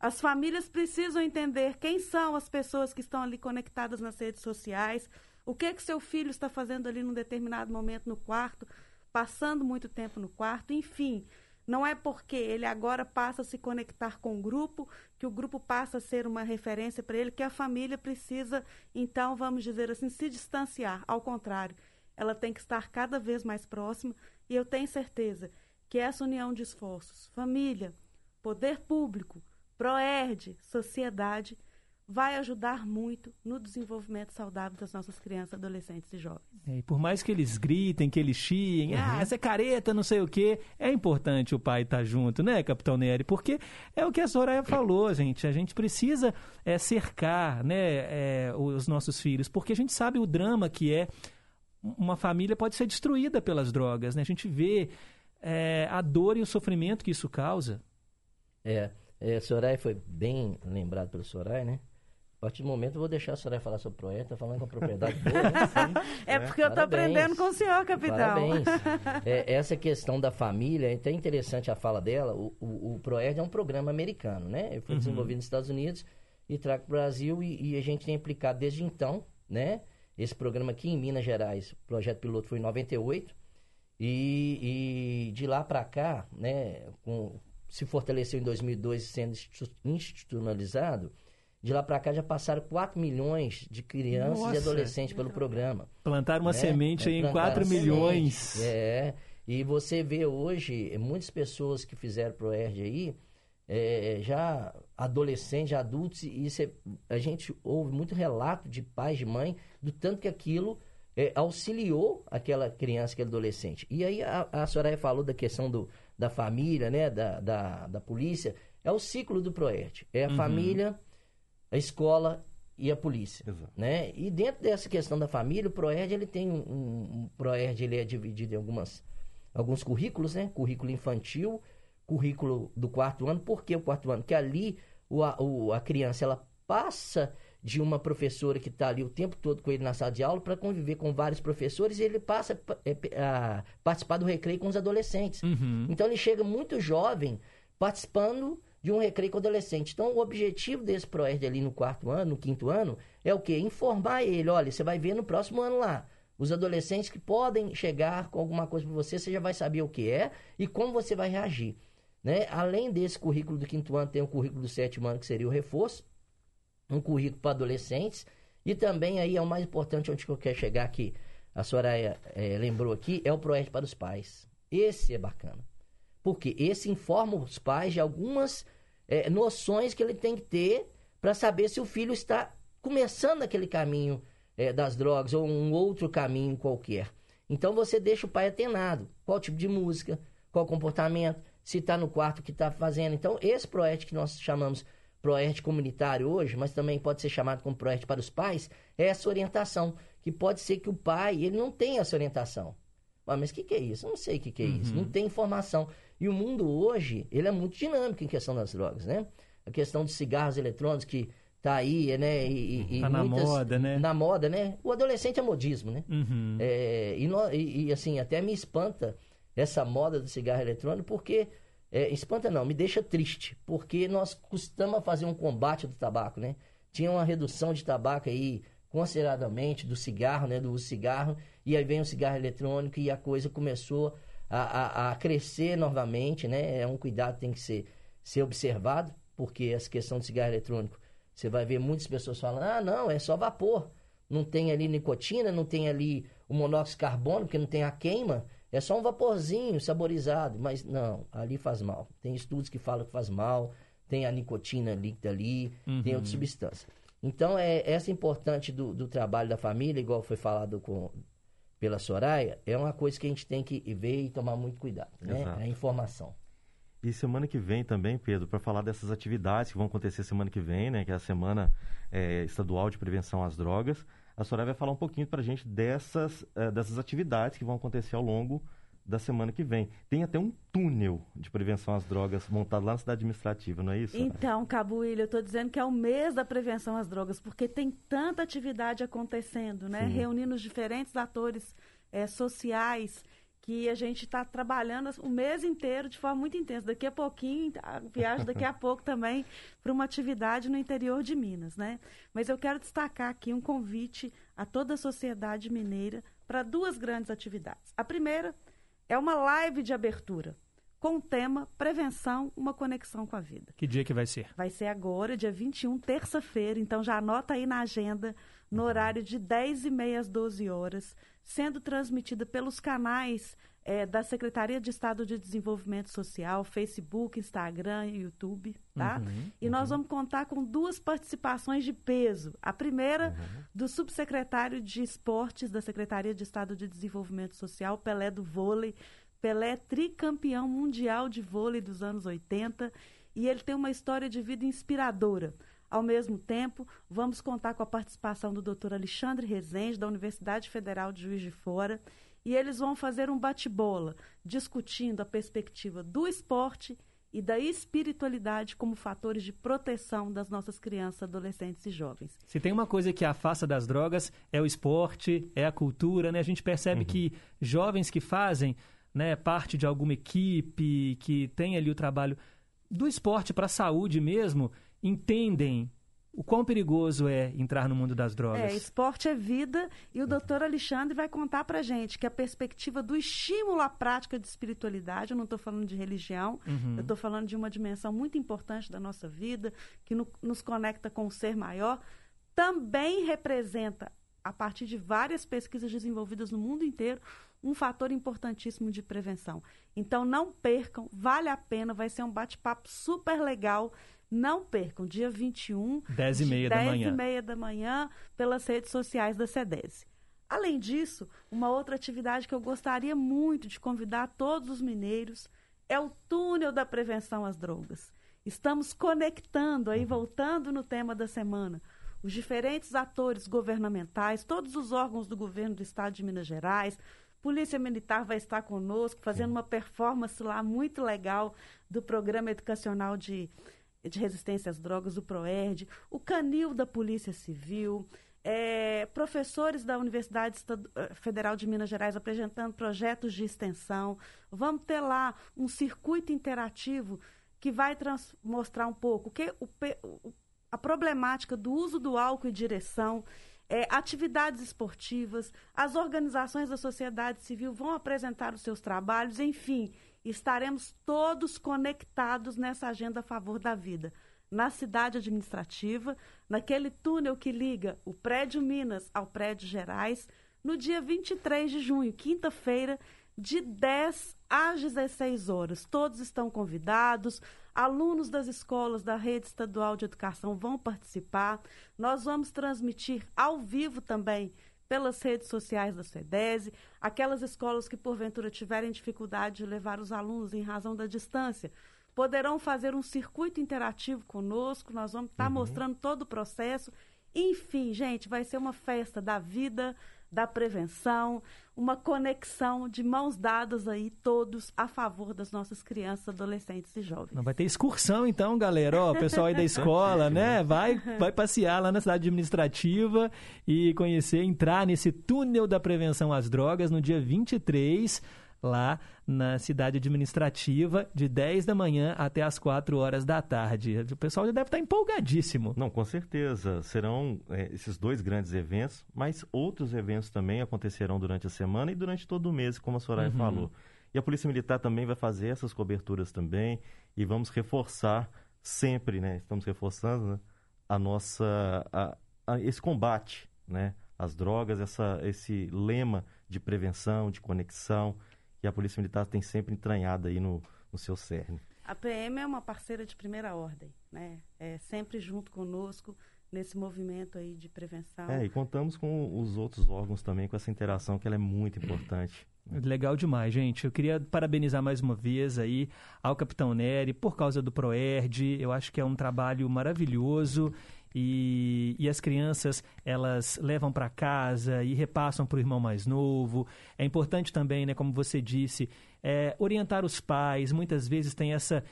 Speaker 22: as famílias precisam entender quem são as pessoas que estão ali conectadas nas redes sociais, o que que seu filho está fazendo ali num determinado momento no quarto, passando muito tempo no quarto, enfim. Não é porque ele agora passa a se conectar com o grupo que o grupo passa a ser uma referência para ele que a família precisa, então, vamos dizer assim, se distanciar. Ao contrário, ela tem que estar cada vez mais próxima e eu tenho certeza que essa união de esforços, família, poder público, PROERD, sociedade, vai ajudar muito no desenvolvimento saudável das nossas crianças, adolescentes e jovens.
Speaker 1: É, e por mais que eles gritem, que eles chiem,
Speaker 22: Uhum.
Speaker 1: ah, essa é careta, não sei o quê, é importante o pai estar junto, né, Capitão Nery? Porque é o que a Soraya falou, gente. A gente precisa é, cercar né, é, os nossos filhos, porque a gente sabe o drama que é uma família pode ser destruída pelas drogas, né? A gente vê é, a dor e o sofrimento que isso causa.
Speaker 21: É, é, Soraya foi bem lembrado pelo Soraya, né? A partir do momento eu vou deixar a Soraya falar sobre o projeto, tá falando com a propriedade boa, né?
Speaker 22: É porque eu
Speaker 21: Parabéns.
Speaker 22: aprendendo com o senhor, capitão.
Speaker 21: Parabéns. É, essa questão da família, é até interessante a fala dela. O, o, o ProERD é um programa americano, né? Ele foi
Speaker 23: Uhum.
Speaker 21: desenvolvido nos Estados Unidos e trago para o Brasil e, e a gente tem aplicado desde então, né? Esse programa aqui em Minas Gerais, o projeto piloto foi em 98 e, e de lá para cá, né? Com, se fortaleceu em 2002 sendo institu- institucionalizado. De lá para cá já passaram 4 milhões de crianças
Speaker 1: Nossa.
Speaker 21: e adolescentes pelo programa.
Speaker 1: Plantaram uma
Speaker 21: né?
Speaker 1: semente aí em
Speaker 21: plantaram
Speaker 1: 4
Speaker 21: a semente.
Speaker 1: milhões.
Speaker 21: É, e você vê hoje eh, muitas pessoas que fizeram ProERD aí, eh, já adolescentes, já adultos, e isso é- a gente ouve muito relato de pais, de mãe, do tanto que aquilo eh, auxiliou aquela criança, aquele adolescente. E aí a, a Soraya falou da questão do, da família, né, da, da, da polícia, é o ciclo do ProERD. É a
Speaker 23: Uhum.
Speaker 21: família, a escola e a polícia, né? E dentro dessa questão da família, o Proerd ele tem um, um, um Proerd ele é dividido em algumas alguns currículos, né? Currículo infantil, currículo do quarto ano. Por que o quarto ano? Porque ali o, a, o- a criança ela passa de uma professora que está ali o tempo todo com ele na sala de aula para conviver com vários professores e ele passa pa- é, a participar do recreio com os adolescentes. Então ele chega muito jovem participando de um recreio com adolescente. Então o objetivo desse ProERD ali no quarto ano, no quinto ano, é o quê? Informar ele, olha, você vai ver no próximo ano lá. Os adolescentes que podem chegar com alguma coisa para você, você já vai saber o que é e como você vai reagir. Né? Além desse currículo do quinto ano, tem o currículo do sétimo ano, que seria o reforço, um currículo para adolescentes, e também aí é o mais importante onde que eu quero chegar aqui, a Soraya eh, lembrou aqui, é o ProERD para os pais. Esse é bacana. Porque esse informa os pais de algumas eh, noções que ele tem que ter para saber se o filho está começando aquele caminho eh, das drogas ou um outro caminho qualquer. Então você deixa o pai atenado. Qual tipo de música, qual comportamento, se está no quarto que está fazendo. Então, esse ProERD que nós chamamos ProERD comunitário hoje, mas também pode ser chamado como ProERD para os pais, é essa orientação. Que pode ser que o pai ele não tenha essa orientação. Ah, mas o que, que é isso? Eu não sei o que, que é isso.
Speaker 23: Uhum.
Speaker 21: Não tem informação. E o mundo hoje, ele é muito dinâmico em questão das drogas, né? A questão dos cigarros eletrônicos que tá aí, né? E, e-
Speaker 1: Tá
Speaker 21: e
Speaker 1: na
Speaker 21: muitas-
Speaker 1: moda, né?
Speaker 21: Na moda, né? O adolescente é modismo, né?
Speaker 1: Uhum.
Speaker 21: É, e, e- e, assim, até me espanta essa moda do cigarro eletrônico, porque. É, espanta não, me deixa triste, porque nós costumamos fazer um combate do tabaco, né? Tinha uma redução de tabaco aí consideradamente do cigarro, né? Do uso cigarro, e aí vem o cigarro eletrônico e a coisa começou a, a- a crescer novamente, né? É um cuidado que tem que ser, ser observado, porque essa questão do cigarro eletrônico, você vai ver muitas pessoas falando, ah, não, é só vapor não tem ali nicotina, não tem ali o monóxido de carbono, porque não tem a queima, é só um vaporzinho saborizado, mas não, ali faz mal. Tem estudos que falam que faz mal, tem a nicotina líquida ali, tem
Speaker 23: Uhum.
Speaker 21: outras substâncias. Então, é essa importante do, do trabalho da família, igual foi falado com, pela Soraya, é uma coisa que a gente tem que ver e tomar muito cuidado, né?
Speaker 20: Exato.
Speaker 21: A informação.
Speaker 20: E semana que vem também, Pedro, para falar dessas atividades que vão acontecer semana que vem, né, que é a Semana é, Estadual de Prevenção às Drogas, a senhora vai falar um pouquinho para a gente dessas, eh, dessas atividades que vão acontecer ao longo da semana que vem. Tem até um túnel de prevenção às drogas montado lá na cidade administrativa, não é isso?
Speaker 22: Então, Cabo William, eu estou dizendo que é o mês da prevenção às drogas, porque tem tanta atividade acontecendo, né?
Speaker 20: Sim.
Speaker 22: Reunindo os diferentes atores eh, sociais que a gente está trabalhando o mês inteiro de forma muito intensa. Daqui a pouquinho, a viagem daqui a pouco também para uma atividade no interior de Minas, né? Mas eu quero destacar aqui um convite a toda a sociedade mineira para duas grandes atividades. A primeira é uma live de abertura com o tema Prevenção, uma conexão com a vida.
Speaker 1: Que dia que vai ser?
Speaker 22: Vai ser agora, dia 21, terça-feira. Então já anota aí na agenda, no horário de 10 e meia às 12 horas, sendo transmitida pelos canais eh, da Secretaria de Estado de Desenvolvimento Social, Facebook, Instagram e YouTube, tá?
Speaker 23: Uhum,
Speaker 22: e nós vamos contar com duas participações de peso. A primeira, do subsecretário de Esportes da Secretaria de Estado de Desenvolvimento Social, Pelé do Vôlei. Pelé é tricampeão mundial de vôlei dos anos 80 e ele tem uma história de vida inspiradora. Ao mesmo tempo, vamos contar com a participação do Dr. Alexandre Rezende, da Universidade Federal de Juiz de Fora, e eles vão fazer um bate-bola, discutindo a perspectiva do esporte e da espiritualidade como fatores de proteção das nossas crianças, adolescentes e jovens.
Speaker 1: Se tem uma coisa que afasta das drogas, é o esporte, é a cultura, né? A gente percebe que jovens que fazem né, parte de alguma equipe, que tem ali o trabalho do esporte para a saúde mesmo, entendem o quão perigoso é entrar no mundo das drogas.
Speaker 22: É, esporte é vida e o doutor Alexandre vai contar pra gente que a perspectiva do estímulo à prática de espiritualidade, eu não estou falando de religião,
Speaker 23: Uhum.
Speaker 22: eu estou falando de uma dimensão muito importante da nossa vida, que no- nos conecta com o ser maior, também representa, a partir de várias pesquisas desenvolvidas no mundo inteiro, um fator importantíssimo de prevenção. Então não percam, vale a pena, vai ser um bate-papo super legal. Não percam, dia 21,
Speaker 1: Dez e meia da
Speaker 22: 10
Speaker 1: manhã.
Speaker 22: e meia da manhã, pelas redes sociais da SEDES. Além disso, uma outra atividade que eu gostaria muito de convidar todos os mineiros é o túnel da prevenção às drogas. Estamos conectando aí, voltando no tema da semana, os diferentes atores governamentais, todos os órgãos do governo do estado de Minas Gerais, Polícia Militar vai estar conosco, fazendo uma performance lá muito legal do programa educacional de, de resistência às drogas, o PROERD, o Canil da Polícia Civil, é, professores da Universidade eh, Federal de Minas Gerais apresentando projetos de extensão. Vamos ter lá um circuito interativo que vai mostrar um pouco o que, o o- a problemática do uso do álcool e direção, é, atividades esportivas, as organizações da sociedade civil vão apresentar os seus trabalhos, enfim, estaremos todos conectados nessa agenda a favor da vida. Na cidade administrativa, naquele túnel que liga o prédio Minas ao prédio Gerais, no dia 23 de junho, quinta-feira, de 10 às 16 horas. Todos estão convidados, alunos das escolas da rede estadual de educação vão participar. Nós vamos transmitir ao vivo também pelas redes sociais da SEDESE, aquelas escolas que porventura tiverem dificuldade de levar os alunos em razão da distância, poderão fazer um circuito interativo conosco, nós vamos estar mostrando todo o processo. Enfim, gente, vai ser uma festa da vida, da prevenção, uma conexão de mãos dadas aí, todos a favor das nossas crianças, adolescentes e jovens.
Speaker 1: Não vai ter excursão então, galera. Ó, o pessoal aí da escola, né? Vai, vai passear lá na cidade administrativa e conhecer, entrar nesse túnel da prevenção às drogas no dia 23, lá na cidade administrativa, de 10 da manhã até as 4 horas da tarde. O pessoal já deve estar empolgadíssimo.
Speaker 20: Não, com certeza. Serão é, esses dois grandes eventos, mas outros eventos também acontecerão durante a semana e durante todo o mês, como a Soraya
Speaker 1: Uhum.
Speaker 20: falou. E a Polícia Militar também vai fazer essas coberturas também e vamos reforçar sempre, né? Estamos reforçando né, a nossa a- a- esse combate, né? Às drogas, essa, esse lema de prevenção, de conexão que a Polícia Militar tem sempre entranhado aí no, no seu cerne.
Speaker 22: A PM é uma parceira de primeira ordem, né? É sempre junto conosco nesse movimento aí de prevenção.
Speaker 20: É, e contamos com os outros órgãos também, com essa interação que ela é muito importante.
Speaker 1: Legal demais, gente. Eu queria parabenizar mais uma vez aí ao Capitão Nery por causa do Proerd. Eu acho que é um trabalho maravilhoso e, e as crianças elas levam para casa e repassam para o irmão mais novo. É importante também, né, como você disse, é, orientar os pais. Muitas vezes tem essa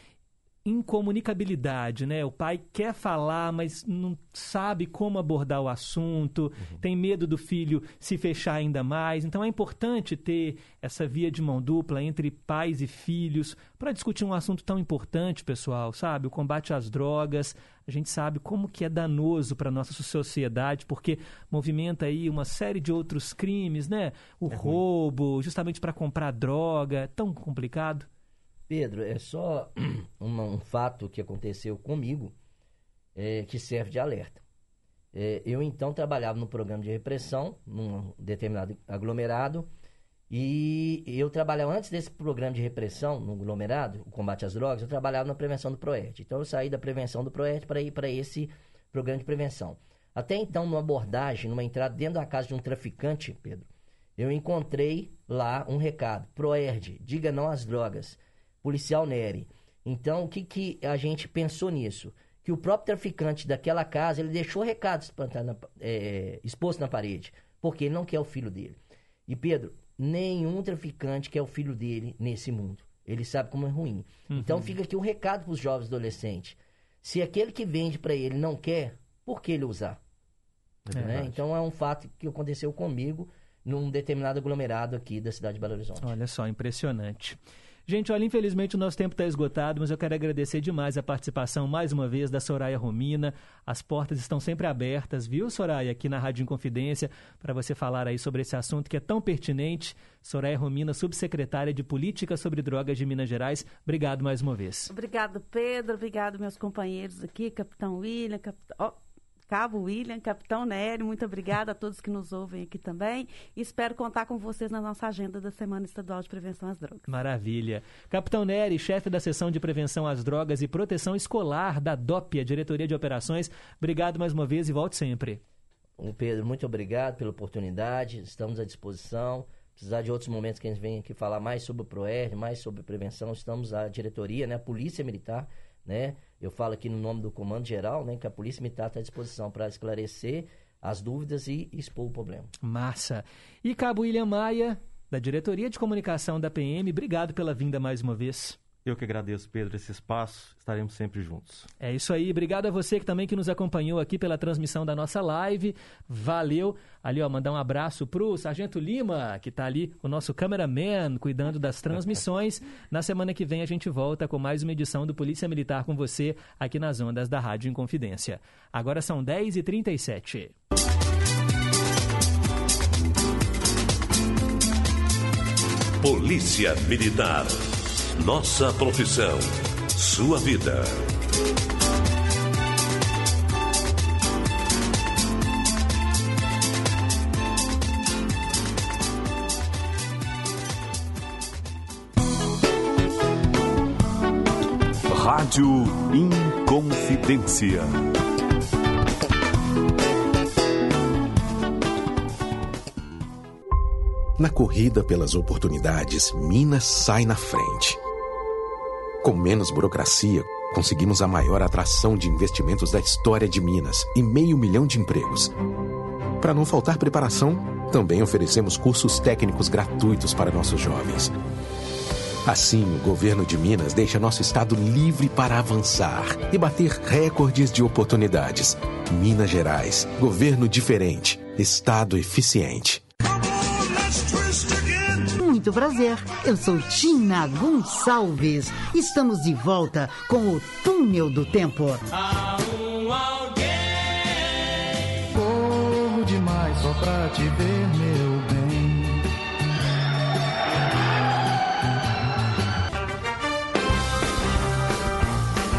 Speaker 1: incomunicabilidade, né? O pai quer falar, mas não sabe como abordar o assunto, tem medo do filho se fechar ainda mais. Então é importante ter essa via de mão dupla entre pais e filhos para discutir um assunto tão importante, pessoal, sabe? O combate às drogas. A gente sabe como que é danoso para nossa sociedade, porque movimenta aí uma série de outros crimes, né? O roubo, justamente para comprar droga, é tão complicado.
Speaker 21: Pedro, é só um fato que aconteceu comigo é, que serve de alerta. É, eu então trabalhava no programa de repressão, num determinado aglomerado, e eu trabalhava antes desse programa de repressão, no aglomerado, o combate às drogas, eu trabalhava na prevenção do PROERD. Então eu saí da prevenção do PROERD para ir para esse programa de prevenção. Até então, numa abordagem, numa entrada dentro da casa de um traficante, Pedro, eu encontrei lá um recado: PROERD, diga não às drogas. Policial Nery. Então, o que, que a gente pensou nisso? Que o próprio traficante daquela casa, ele deixou recado espantado na- é, exposto na parede, porque ele não quer o filho dele. E Pedro, nenhum traficante quer o filho dele nesse mundo. Ele sabe como é ruim. Então fica aqui um recado para os jovens adolescentes. Se aquele que vende para ele não quer, por que ele usar?
Speaker 1: É
Speaker 21: Né? Então é um fato que aconteceu comigo num determinado aglomerado aqui da cidade de Belo Horizonte.
Speaker 1: Olha só, impressionante. Gente, olha, infelizmente o nosso tempo está esgotado, mas eu quero agradecer demais a participação mais uma vez da Soraya Romina. As portas estão sempre abertas, viu, Soraya, aqui na Rádio Inconfidência, para você falar aí sobre esse assunto que é tão pertinente. Soraya Romina, subsecretária de Política sobre Drogas de Minas Gerais. Obrigado mais uma vez.
Speaker 22: Obrigado, Pedro. Obrigado, meus companheiros aqui, Capitão William, Capitão. ó, Cabo William, Capitão Nery, muito obrigada a todos que nos ouvem aqui também. E espero contar com vocês na nossa agenda da Semana Estadual de Prevenção às Drogas.
Speaker 1: Maravilha. Capitão Nery, chefe da seção de prevenção às drogas e proteção escolar da DOP, a Diretoria de Operações. Obrigado mais uma vez e volte sempre.
Speaker 21: Pedro, muito obrigado pela oportunidade. Estamos à disposição. Precisar de outros momentos que a gente venha aqui falar mais sobre o PROER, mais sobre prevenção, estamos à diretoria, né? A Polícia Militar, né? Eu falo aqui no nome do Comando Geral, né? Que a Polícia Militar está à disposição para esclarecer as dúvidas e expor o problema.
Speaker 1: Massa. E Cabo William Maia, da Diretoria de Comunicação da PM, obrigado pela vinda mais uma vez.
Speaker 20: Eu que agradeço, Pedro, esse espaço. Estaremos sempre juntos.
Speaker 1: É isso aí. Obrigado a você que também que nos acompanhou aqui pela transmissão da nossa live. Valeu. Ali, ó, mandar um abraço pro Sargento Lima, que tá ali, o nosso cameraman, cuidando das transmissões. Na semana que vem a gente volta com mais uma edição do Polícia Militar com você aqui nas ondas da Rádio Inconfidência. Agora são 10h37.
Speaker 5: Polícia Militar. Nossa profissão. Sua vida.
Speaker 23: Rádio Inconfidência.
Speaker 24: Na corrida pelas oportunidades, Minas sai na frente. Com menos burocracia, conseguimos a maior atração de investimentos da história de Minas e meio milhão de empregos. Para não faltar preparação, também oferecemos cursos técnicos gratuitos para nossos jovens. Assim, o governo de Minas deixa nosso estado livre para avançar e bater recordes de oportunidades. Minas Gerais, governo diferente, estado eficiente.
Speaker 25: Muito prazer, eu sou Tina Gonçalves. Estamos de volta com o Túnel do Tempo.
Speaker 19: Corro demais só pra te ver, meu bem.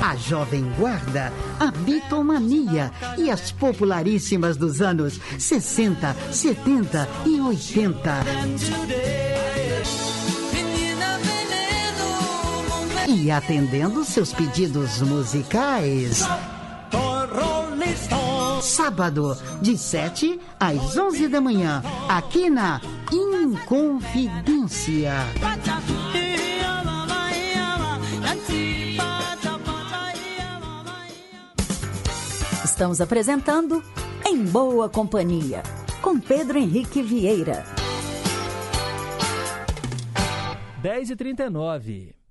Speaker 25: A Jovem Guarda, a Bitomania e as popularíssimas dos anos 60, 70 e 80. E atendendo seus pedidos musicais. Sábado, de 7 às 11 da manhã, aqui na Inconfidência.
Speaker 11: Estamos apresentando Em Boa Companhia, com Pedro Henrique Vieira.
Speaker 1: 10h39.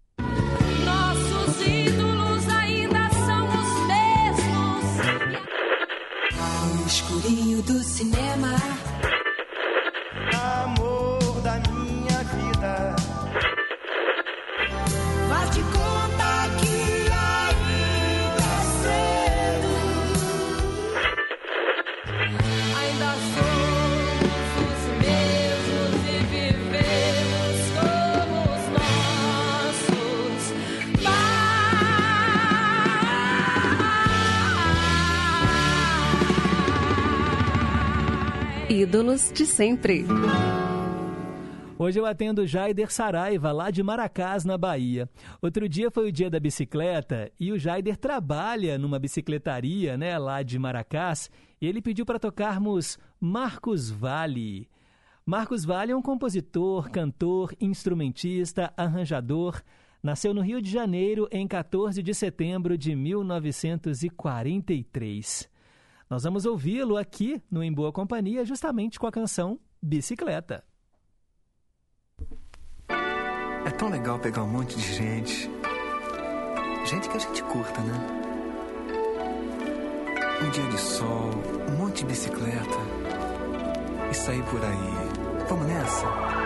Speaker 10: Do cinema.
Speaker 26: Ídolos de sempre.
Speaker 1: Hoje eu atendo Jaider Saraiva, lá de Maracás, na Bahia. Outro dia foi o dia da bicicleta e o Jaider trabalha numa bicicletaria, né, lá de Maracás, e ele pediu para tocarmos Marcos Vale. Marcos Vale é um compositor, cantor, instrumentista, arranjador. Nasceu no Rio de Janeiro em 14 de setembro de 1943. Nós vamos ouvi-lo aqui no Em Boa Companhia, justamente com a canção Bicicleta.
Speaker 27: É tão legal pegar um monte de gente. Gente que a gente curta, né? Um dia de sol, um monte de bicicleta. E sair por aí. Vamos nessa?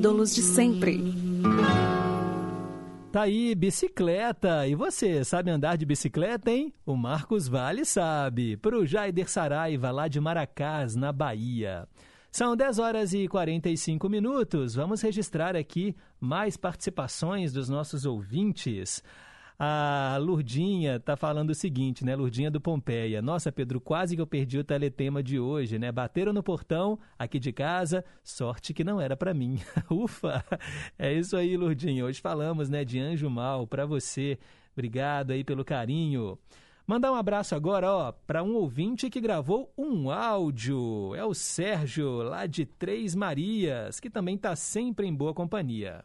Speaker 26: Ídolos de sempre.
Speaker 1: Tá aí, bicicleta. E você, sabe andar de bicicleta, hein? O Marcos Vale sabe. Pro Jaider Saraiva, lá de Maracás, na Bahia. São 10 horas e 45 minutos. Vamos registrar aqui mais participações dos nossos ouvintes. A Lurdinha tá falando o seguinte, né? Lurdinha do Pompeia. Nossa, Pedro, quase que eu perdi o teletema de hoje, né? Bateram no portão aqui de casa, sorte que não era para mim. Ufa! É isso aí, Lurdinha. Hoje falamos, né, de anjo mal para você. Obrigado aí pelo carinho. Mandar um abraço agora, ó, para um ouvinte que gravou um áudio. É o Sérgio, lá de Três Marias, que também tá sempre em boa companhia.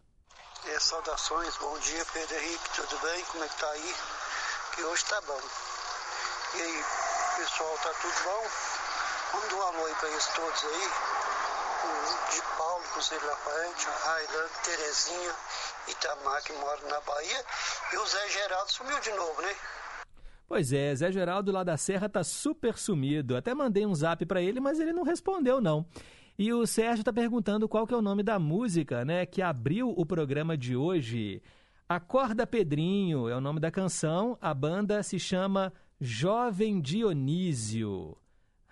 Speaker 28: É, saudações, bom dia Pedro Henrique, tudo bem? Como é que tá aí? Que hoje tá bom. E aí, pessoal, tá tudo bom? Manda um alô aí pra eles todos aí. O de Paulo, Conselho Lafayette, Railan, Terezinha, Itamar, que mora na Bahia. E o Zé Geraldo sumiu de novo, né?
Speaker 1: Pois é, Zé Geraldo lá da Serra tá super sumido. Até mandei um zap para ele, mas ele não respondeu não. E o Sérgio está perguntando qual que é o nome da música, né, que abriu o programa de hoje. Acorda Pedrinho é o nome da canção. A banda se chama Jovem Dionísio.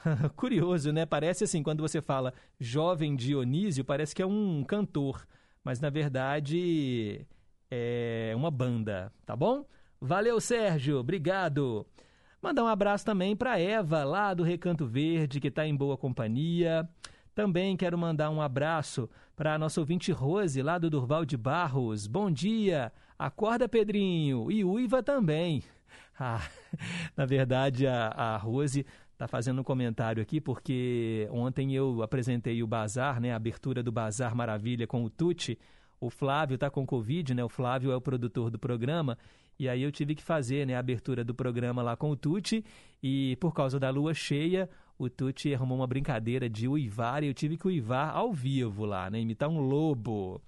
Speaker 1: Curioso, né? Parece assim, quando você fala Jovem Dionísio, parece que é um cantor, mas na verdade é uma banda, tá bom? Valeu, Sérgio, obrigado. Mandar um abraço também para Eva, lá do Recanto Verde, que está em boa companhia. Também quero mandar um abraço para a nossa ouvinte Rose, lá do Durval de Barros. Bom dia! Acorda, Pedrinho! E Uiva também. Ah, na verdade, a, a Rose está fazendo um comentário aqui, porque ontem eu apresentei o Bazar, né, a abertura do Bazar Maravilha com o Tuti. O Flávio está com Covid, né? O Flávio é o produtor do programa. E aí eu tive que fazer né, a abertura do programa lá com o Tuti. E por causa da lua cheia, o Tuti arrumou uma brincadeira de uivar e eu tive que uivar ao vivo lá, né? Imitar um lobo.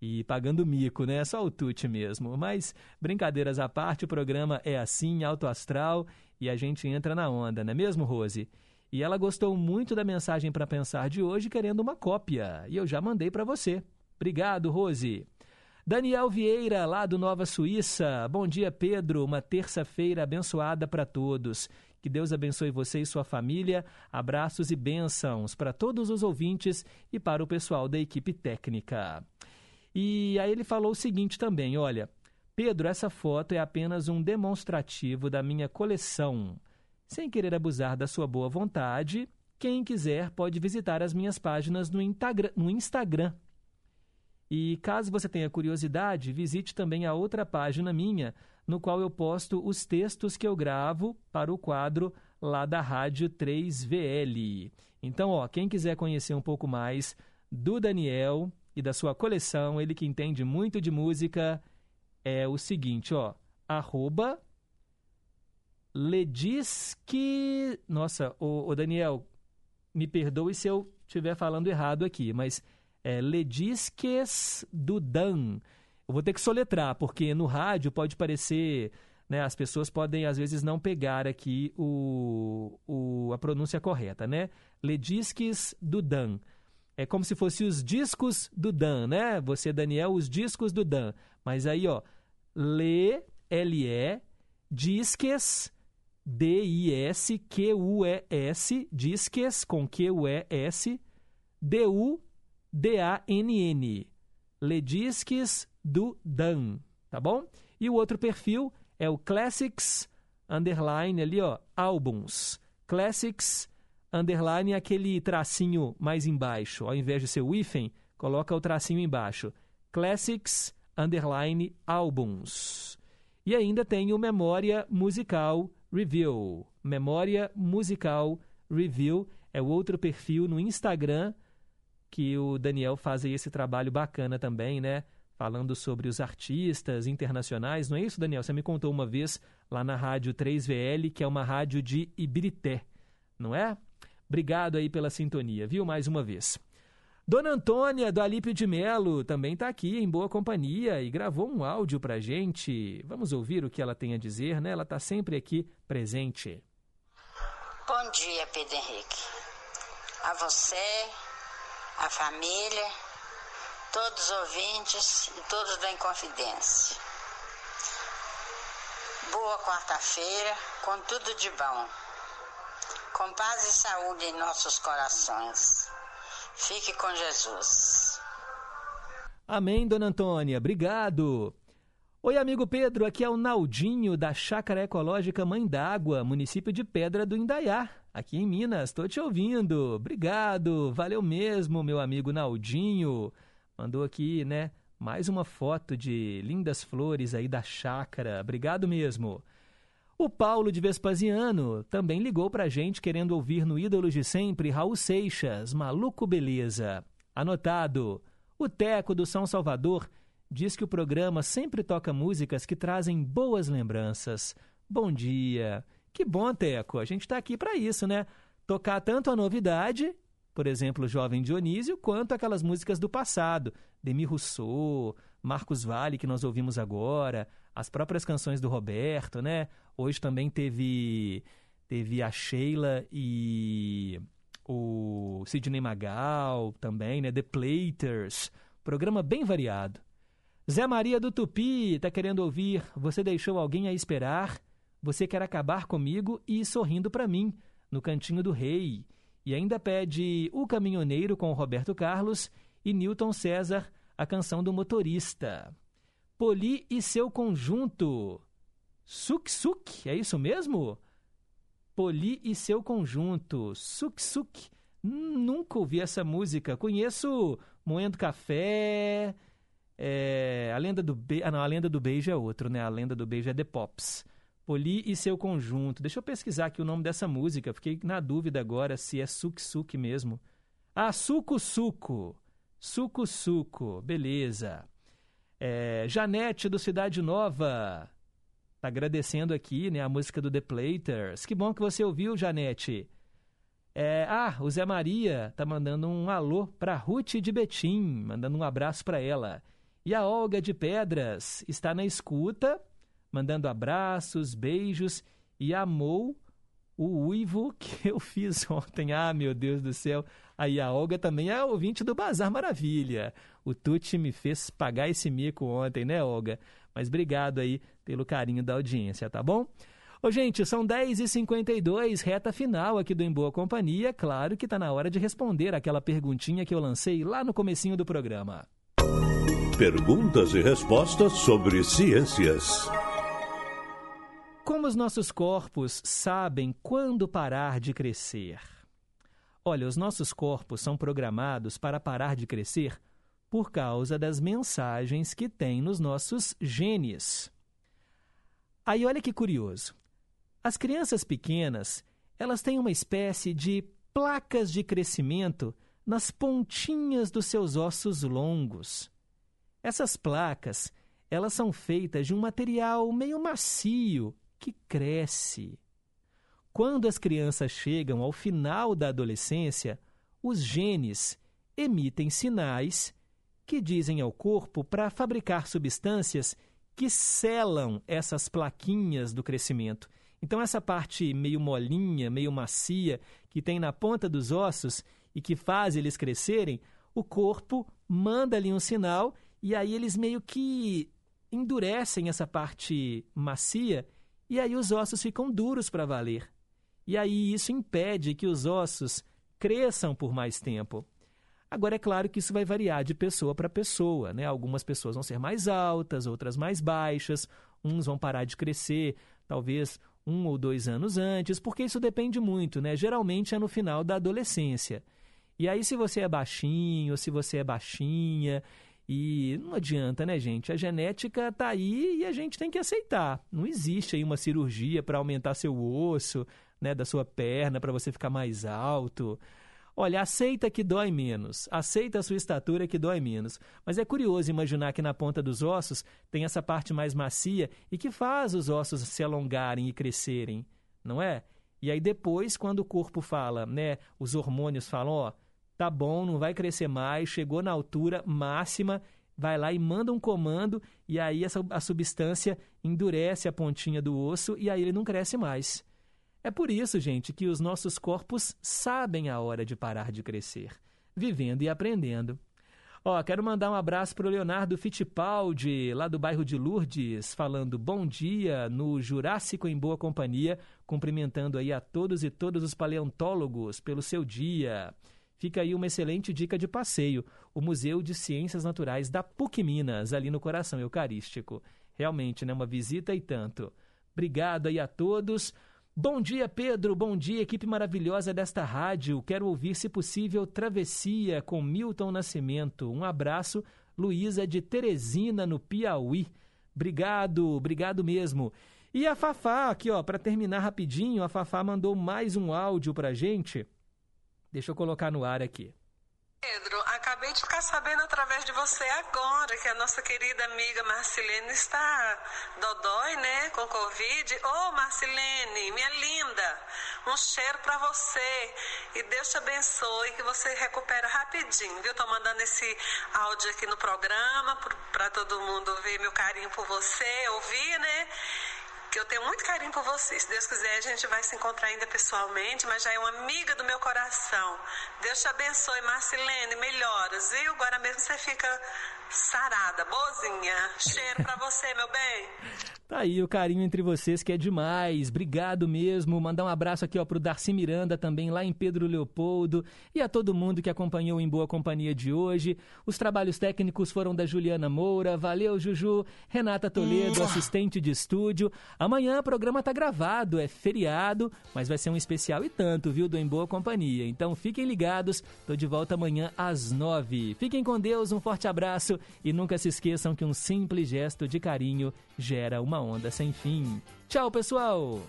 Speaker 1: E pagando mico, né? Só o Tuti mesmo. Mas, brincadeiras à parte, o programa é assim, alto astral, e a gente entra na onda, não é mesmo, Rose? E ela gostou muito da mensagem para pensar de hoje, querendo uma cópia. E eu já mandei para você. Obrigado, Rose. Daniel Vieira, lá do Nova Suíça. Bom dia, Pedro. Uma terça-feira abençoada para todos. Que Deus abençoe você e sua família. Abraços e bênçãos para todos os ouvintes e para o pessoal da equipe técnica. E aí ele falou o seguinte também: olha, Pedro, essa foto é apenas um demonstrativo da minha coleção. Sem querer abusar da sua boa vontade, quem quiser pode visitar as minhas páginas no, Instagram. E caso você tenha curiosidade, visite também a outra página minha, no qual eu posto os textos que eu gravo para o quadro lá da Rádio 3VL. Então, ó, quem quiser conhecer um pouco mais do Daniel e da sua coleção, ele que entende muito de música, é o seguinte, ó, arroba Ledisque... Nossa, o, o Daniel, me perdoe se eu estiver falando errado aqui, mas é Ledisques Dudan. Eu vou ter que soletrar, porque no rádio pode parecer. Né, as pessoas podem, às vezes, não pegar aqui o, o, a pronúncia correta, né? Ledisques Dudan. É como se fosse os discos do Dan, né? Você, Daniel, os discos do Dan. Mas aí, ó, Le, L-E, disques, D-I-S-Q-U-E-S, disques, com Q-U-E-S, D-U-D-A-N-N. Ledisques do Dan, tá bom? E o outro perfil é o Classics, underline ali, ó, álbuns. Classics, underline aquele tracinho mais embaixo. Ao invés de ser o hífen, coloca o tracinho embaixo. Classics, underline, álbuns. E ainda tem o Memória Musical Review. Memória Musical Review é o outro perfil no Instagram que o Daniel faz esse trabalho bacana também, né? Falando sobre os artistas internacionais, não é isso, Daniel? Você me contou uma vez lá na rádio 3VL, que é uma rádio de Ibirité, não é? Obrigado aí pela sintonia, viu? Mais uma vez. Dona Antônia, do Alípio de Melo, também está aqui em boa companhia e gravou um áudio para gente. Vamos ouvir o que ela tem a dizer, né? Ela está sempre aqui presente.
Speaker 29: Bom dia, Pedro Henrique. A você, a família, todos os ouvintes e todos da Inconfidência. Boa quarta-feira, com tudo de bom. Com paz e saúde em nossos corações. Fique com Jesus.
Speaker 1: Amém, dona Antônia. Obrigado. Oi, amigo Pedro. Aqui é o Naldinho, da Chácara Ecológica Mãe d'Água, município de Pedra do Indaiá, aqui em Minas. Estou te ouvindo. Obrigado. Valeu mesmo, meu amigo Naldinho. Mandou aqui, né? Mais uma foto de lindas flores aí da chácara. Obrigado mesmo. O Paulo de Vespasiano também ligou pra gente querendo ouvir no Ídolos de Sempre Raul Seixas, Maluco Beleza. Anotado. O Teco do São Salvador diz que o programa sempre toca músicas que trazem boas lembranças. Bom dia. Que bom, Teco. A gente está aqui para isso, né? Tocar tanto a novidade, por exemplo, Jovem Dionísio, quanto aquelas músicas do passado. Demi Rousseau, Marcos Vale, que nós ouvimos agora, as próprias canções do Roberto, né? Hoje também teve, teve a Sheila e o Sidney Magal também, né? The Platers. Programa bem variado. Zé Maria do Tupi está querendo ouvir Você deixou alguém a esperar? Você quer acabar comigo e sorrindo para mim, no Cantinho do Rei. E ainda pede O Caminhoneiro com Roberto Carlos e Newton César, a canção do motorista. Poli e seu conjunto. Suk Suk, é isso mesmo? Poli e seu conjunto. Suk Suk. Nunca ouvi essa música. Conheço Moendo Café. É, a lenda do Be... ah, não, a lenda do beijo é outro, né? A lenda do beijo é The Pops. Poli e seu conjunto. Deixa eu pesquisar aqui o nome dessa música. Fiquei na dúvida agora se é Suk Suk mesmo. Ah, Suco Suco. Suco Suco. Beleza. É, Janete do Cidade Nova. Tá agradecendo aqui, né, a música do The Platers. Que bom que você ouviu, Janete. É, ah, o Zé Maria tá mandando um alô pra Ruth de Betim, mandando um abraço para ela. E a Olga de Pedras está na escuta, mandando abraços, beijos e amou o uivo que eu fiz ontem. Ah, meu Deus do céu. Aí a Olga também é ouvinte do Bazar Maravilha. O Tuti me fez pagar esse mico ontem, né, Olga? Mas obrigado aí pelo carinho da audiência, tá bom? Ô, gente, são 10h52, reta final aqui do Em Boa Companhia. Claro que tá na hora de responder aquela perguntinha que eu lancei lá no comecinho do programa.
Speaker 5: Perguntas e respostas sobre ciências.
Speaker 1: Como os nossos corpos sabem quando parar de crescer? Olha, os nossos corpos são programados para parar de crescer por causa das mensagens que tem nos nossos genes. Aí olha que curioso. As crianças pequenas, elas têm uma espécie de placas de crescimento nas pontinhas dos seus ossos longos. Essas placas, elas são feitas de um material meio macio que cresce. Quando as crianças chegam ao final da adolescência, os genes emitem sinais que dizem ao corpo para fabricar substâncias que selam essas plaquinhas do crescimento. Então, essa parte meio molinha, meio macia, que tem na ponta dos ossos e que faz eles crescerem, o corpo manda ali um sinal e aí eles meio que endurecem essa parte macia e aí os ossos ficam duros para valer. E aí isso impede que os ossos cresçam por mais tempo. Agora, é claro que isso vai variar de pessoa para pessoa, né? Algumas pessoas vão ser mais altas, outras mais baixas, uns vão parar de crescer, talvez um ou dois anos antes, porque isso depende muito, né? Geralmente é no final da adolescência. E aí, se você é baixinho, se você é baixinha, e não adianta, né, gente? A genética tá aí e a gente tem que aceitar. Não existe aí uma cirurgia para aumentar seu osso, né, da sua perna para você ficar mais alto. Olha, aceita que dói menos, aceita a sua estatura que dói menos. Mas é curioso imaginar que na ponta dos ossos tem essa parte mais macia e que faz os ossos se alongarem e crescerem, não é? E aí depois, quando o corpo fala, né, os hormônios falam, ó, tá bom, não vai crescer mais, chegou na altura máxima, vai lá e manda um comando e aí essa, a substância endurece a pontinha do osso e aí ele não cresce mais. É por isso, gente, que os nossos corpos sabem a hora de parar de crescer, vivendo e aprendendo. Ó, quero mandar um abraço pro Leonardo Fittipaldi, lá do bairro de Lourdes, falando bom dia no Jurássico em Boa Companhia, cumprimentando aí a todos e todas os paleontólogos pelo seu dia. Fica aí uma excelente dica de passeio, o Museu de Ciências Naturais da PUC Minas, ali no coração eucarístico. Realmente, né, uma visita e tanto. Obrigado aí a todos. Bom dia, Pedro. Bom dia, equipe maravilhosa desta rádio. Quero ouvir, se possível, Travessia com Milton Nascimento. Um abraço, Luísa de Teresina, no Piauí. Obrigado, obrigado mesmo. E a Fafá, aqui, ó, para terminar rapidinho, a Fafá mandou mais um áudio pra gente. Deixa eu colocar no ar aqui.
Speaker 14: Pedro, acabei de ficar sabendo através de você agora que a nossa querida amiga Marcilene está dodói, né, com Covid. Ô, oh, Marcilene, minha linda, um cheiro para você e Deus te abençoe que você recupera rapidinho, viu? Tô mandando esse áudio aqui no programa para todo mundo ver meu carinho por você, ouvir, né? Que eu tenho muito carinho por você. Se Deus quiser, a gente vai se encontrar ainda pessoalmente, mas já é uma amiga do meu coração. Deus te abençoe, Marcilene, melhoras, viu? Agora mesmo você fica sarada, boazinha. Cheiro pra você, meu bem.
Speaker 1: Tá aí o carinho entre vocês que é demais. Obrigado mesmo. Mandar um abraço aqui ó pro Darcy Miranda também lá em Pedro Leopoldo e a todo mundo que acompanhou em boa companhia de hoje. Os trabalhos técnicos foram da Juliana Moura. Valeu, Juju. Renata Toledo, assistente de estúdio. Amanhã o programa tá gravado, é feriado, mas vai ser um especial e tanto, viu, do Em Boa Companhia. Então fiquem ligados. Tô de volta amanhã às nove. Fiquem com Deus, um forte abraço e nunca se esqueçam que um simples gesto de carinho gera uma onda sem fim. Tchau, pessoal!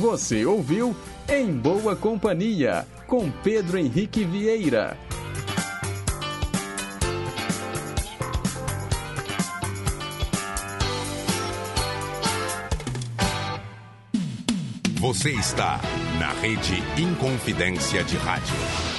Speaker 4: Você ouviu Em Boa Companhia, com Pedro Henrique Vieira.
Speaker 3: Você está na Rede Inconfidência de Rádio.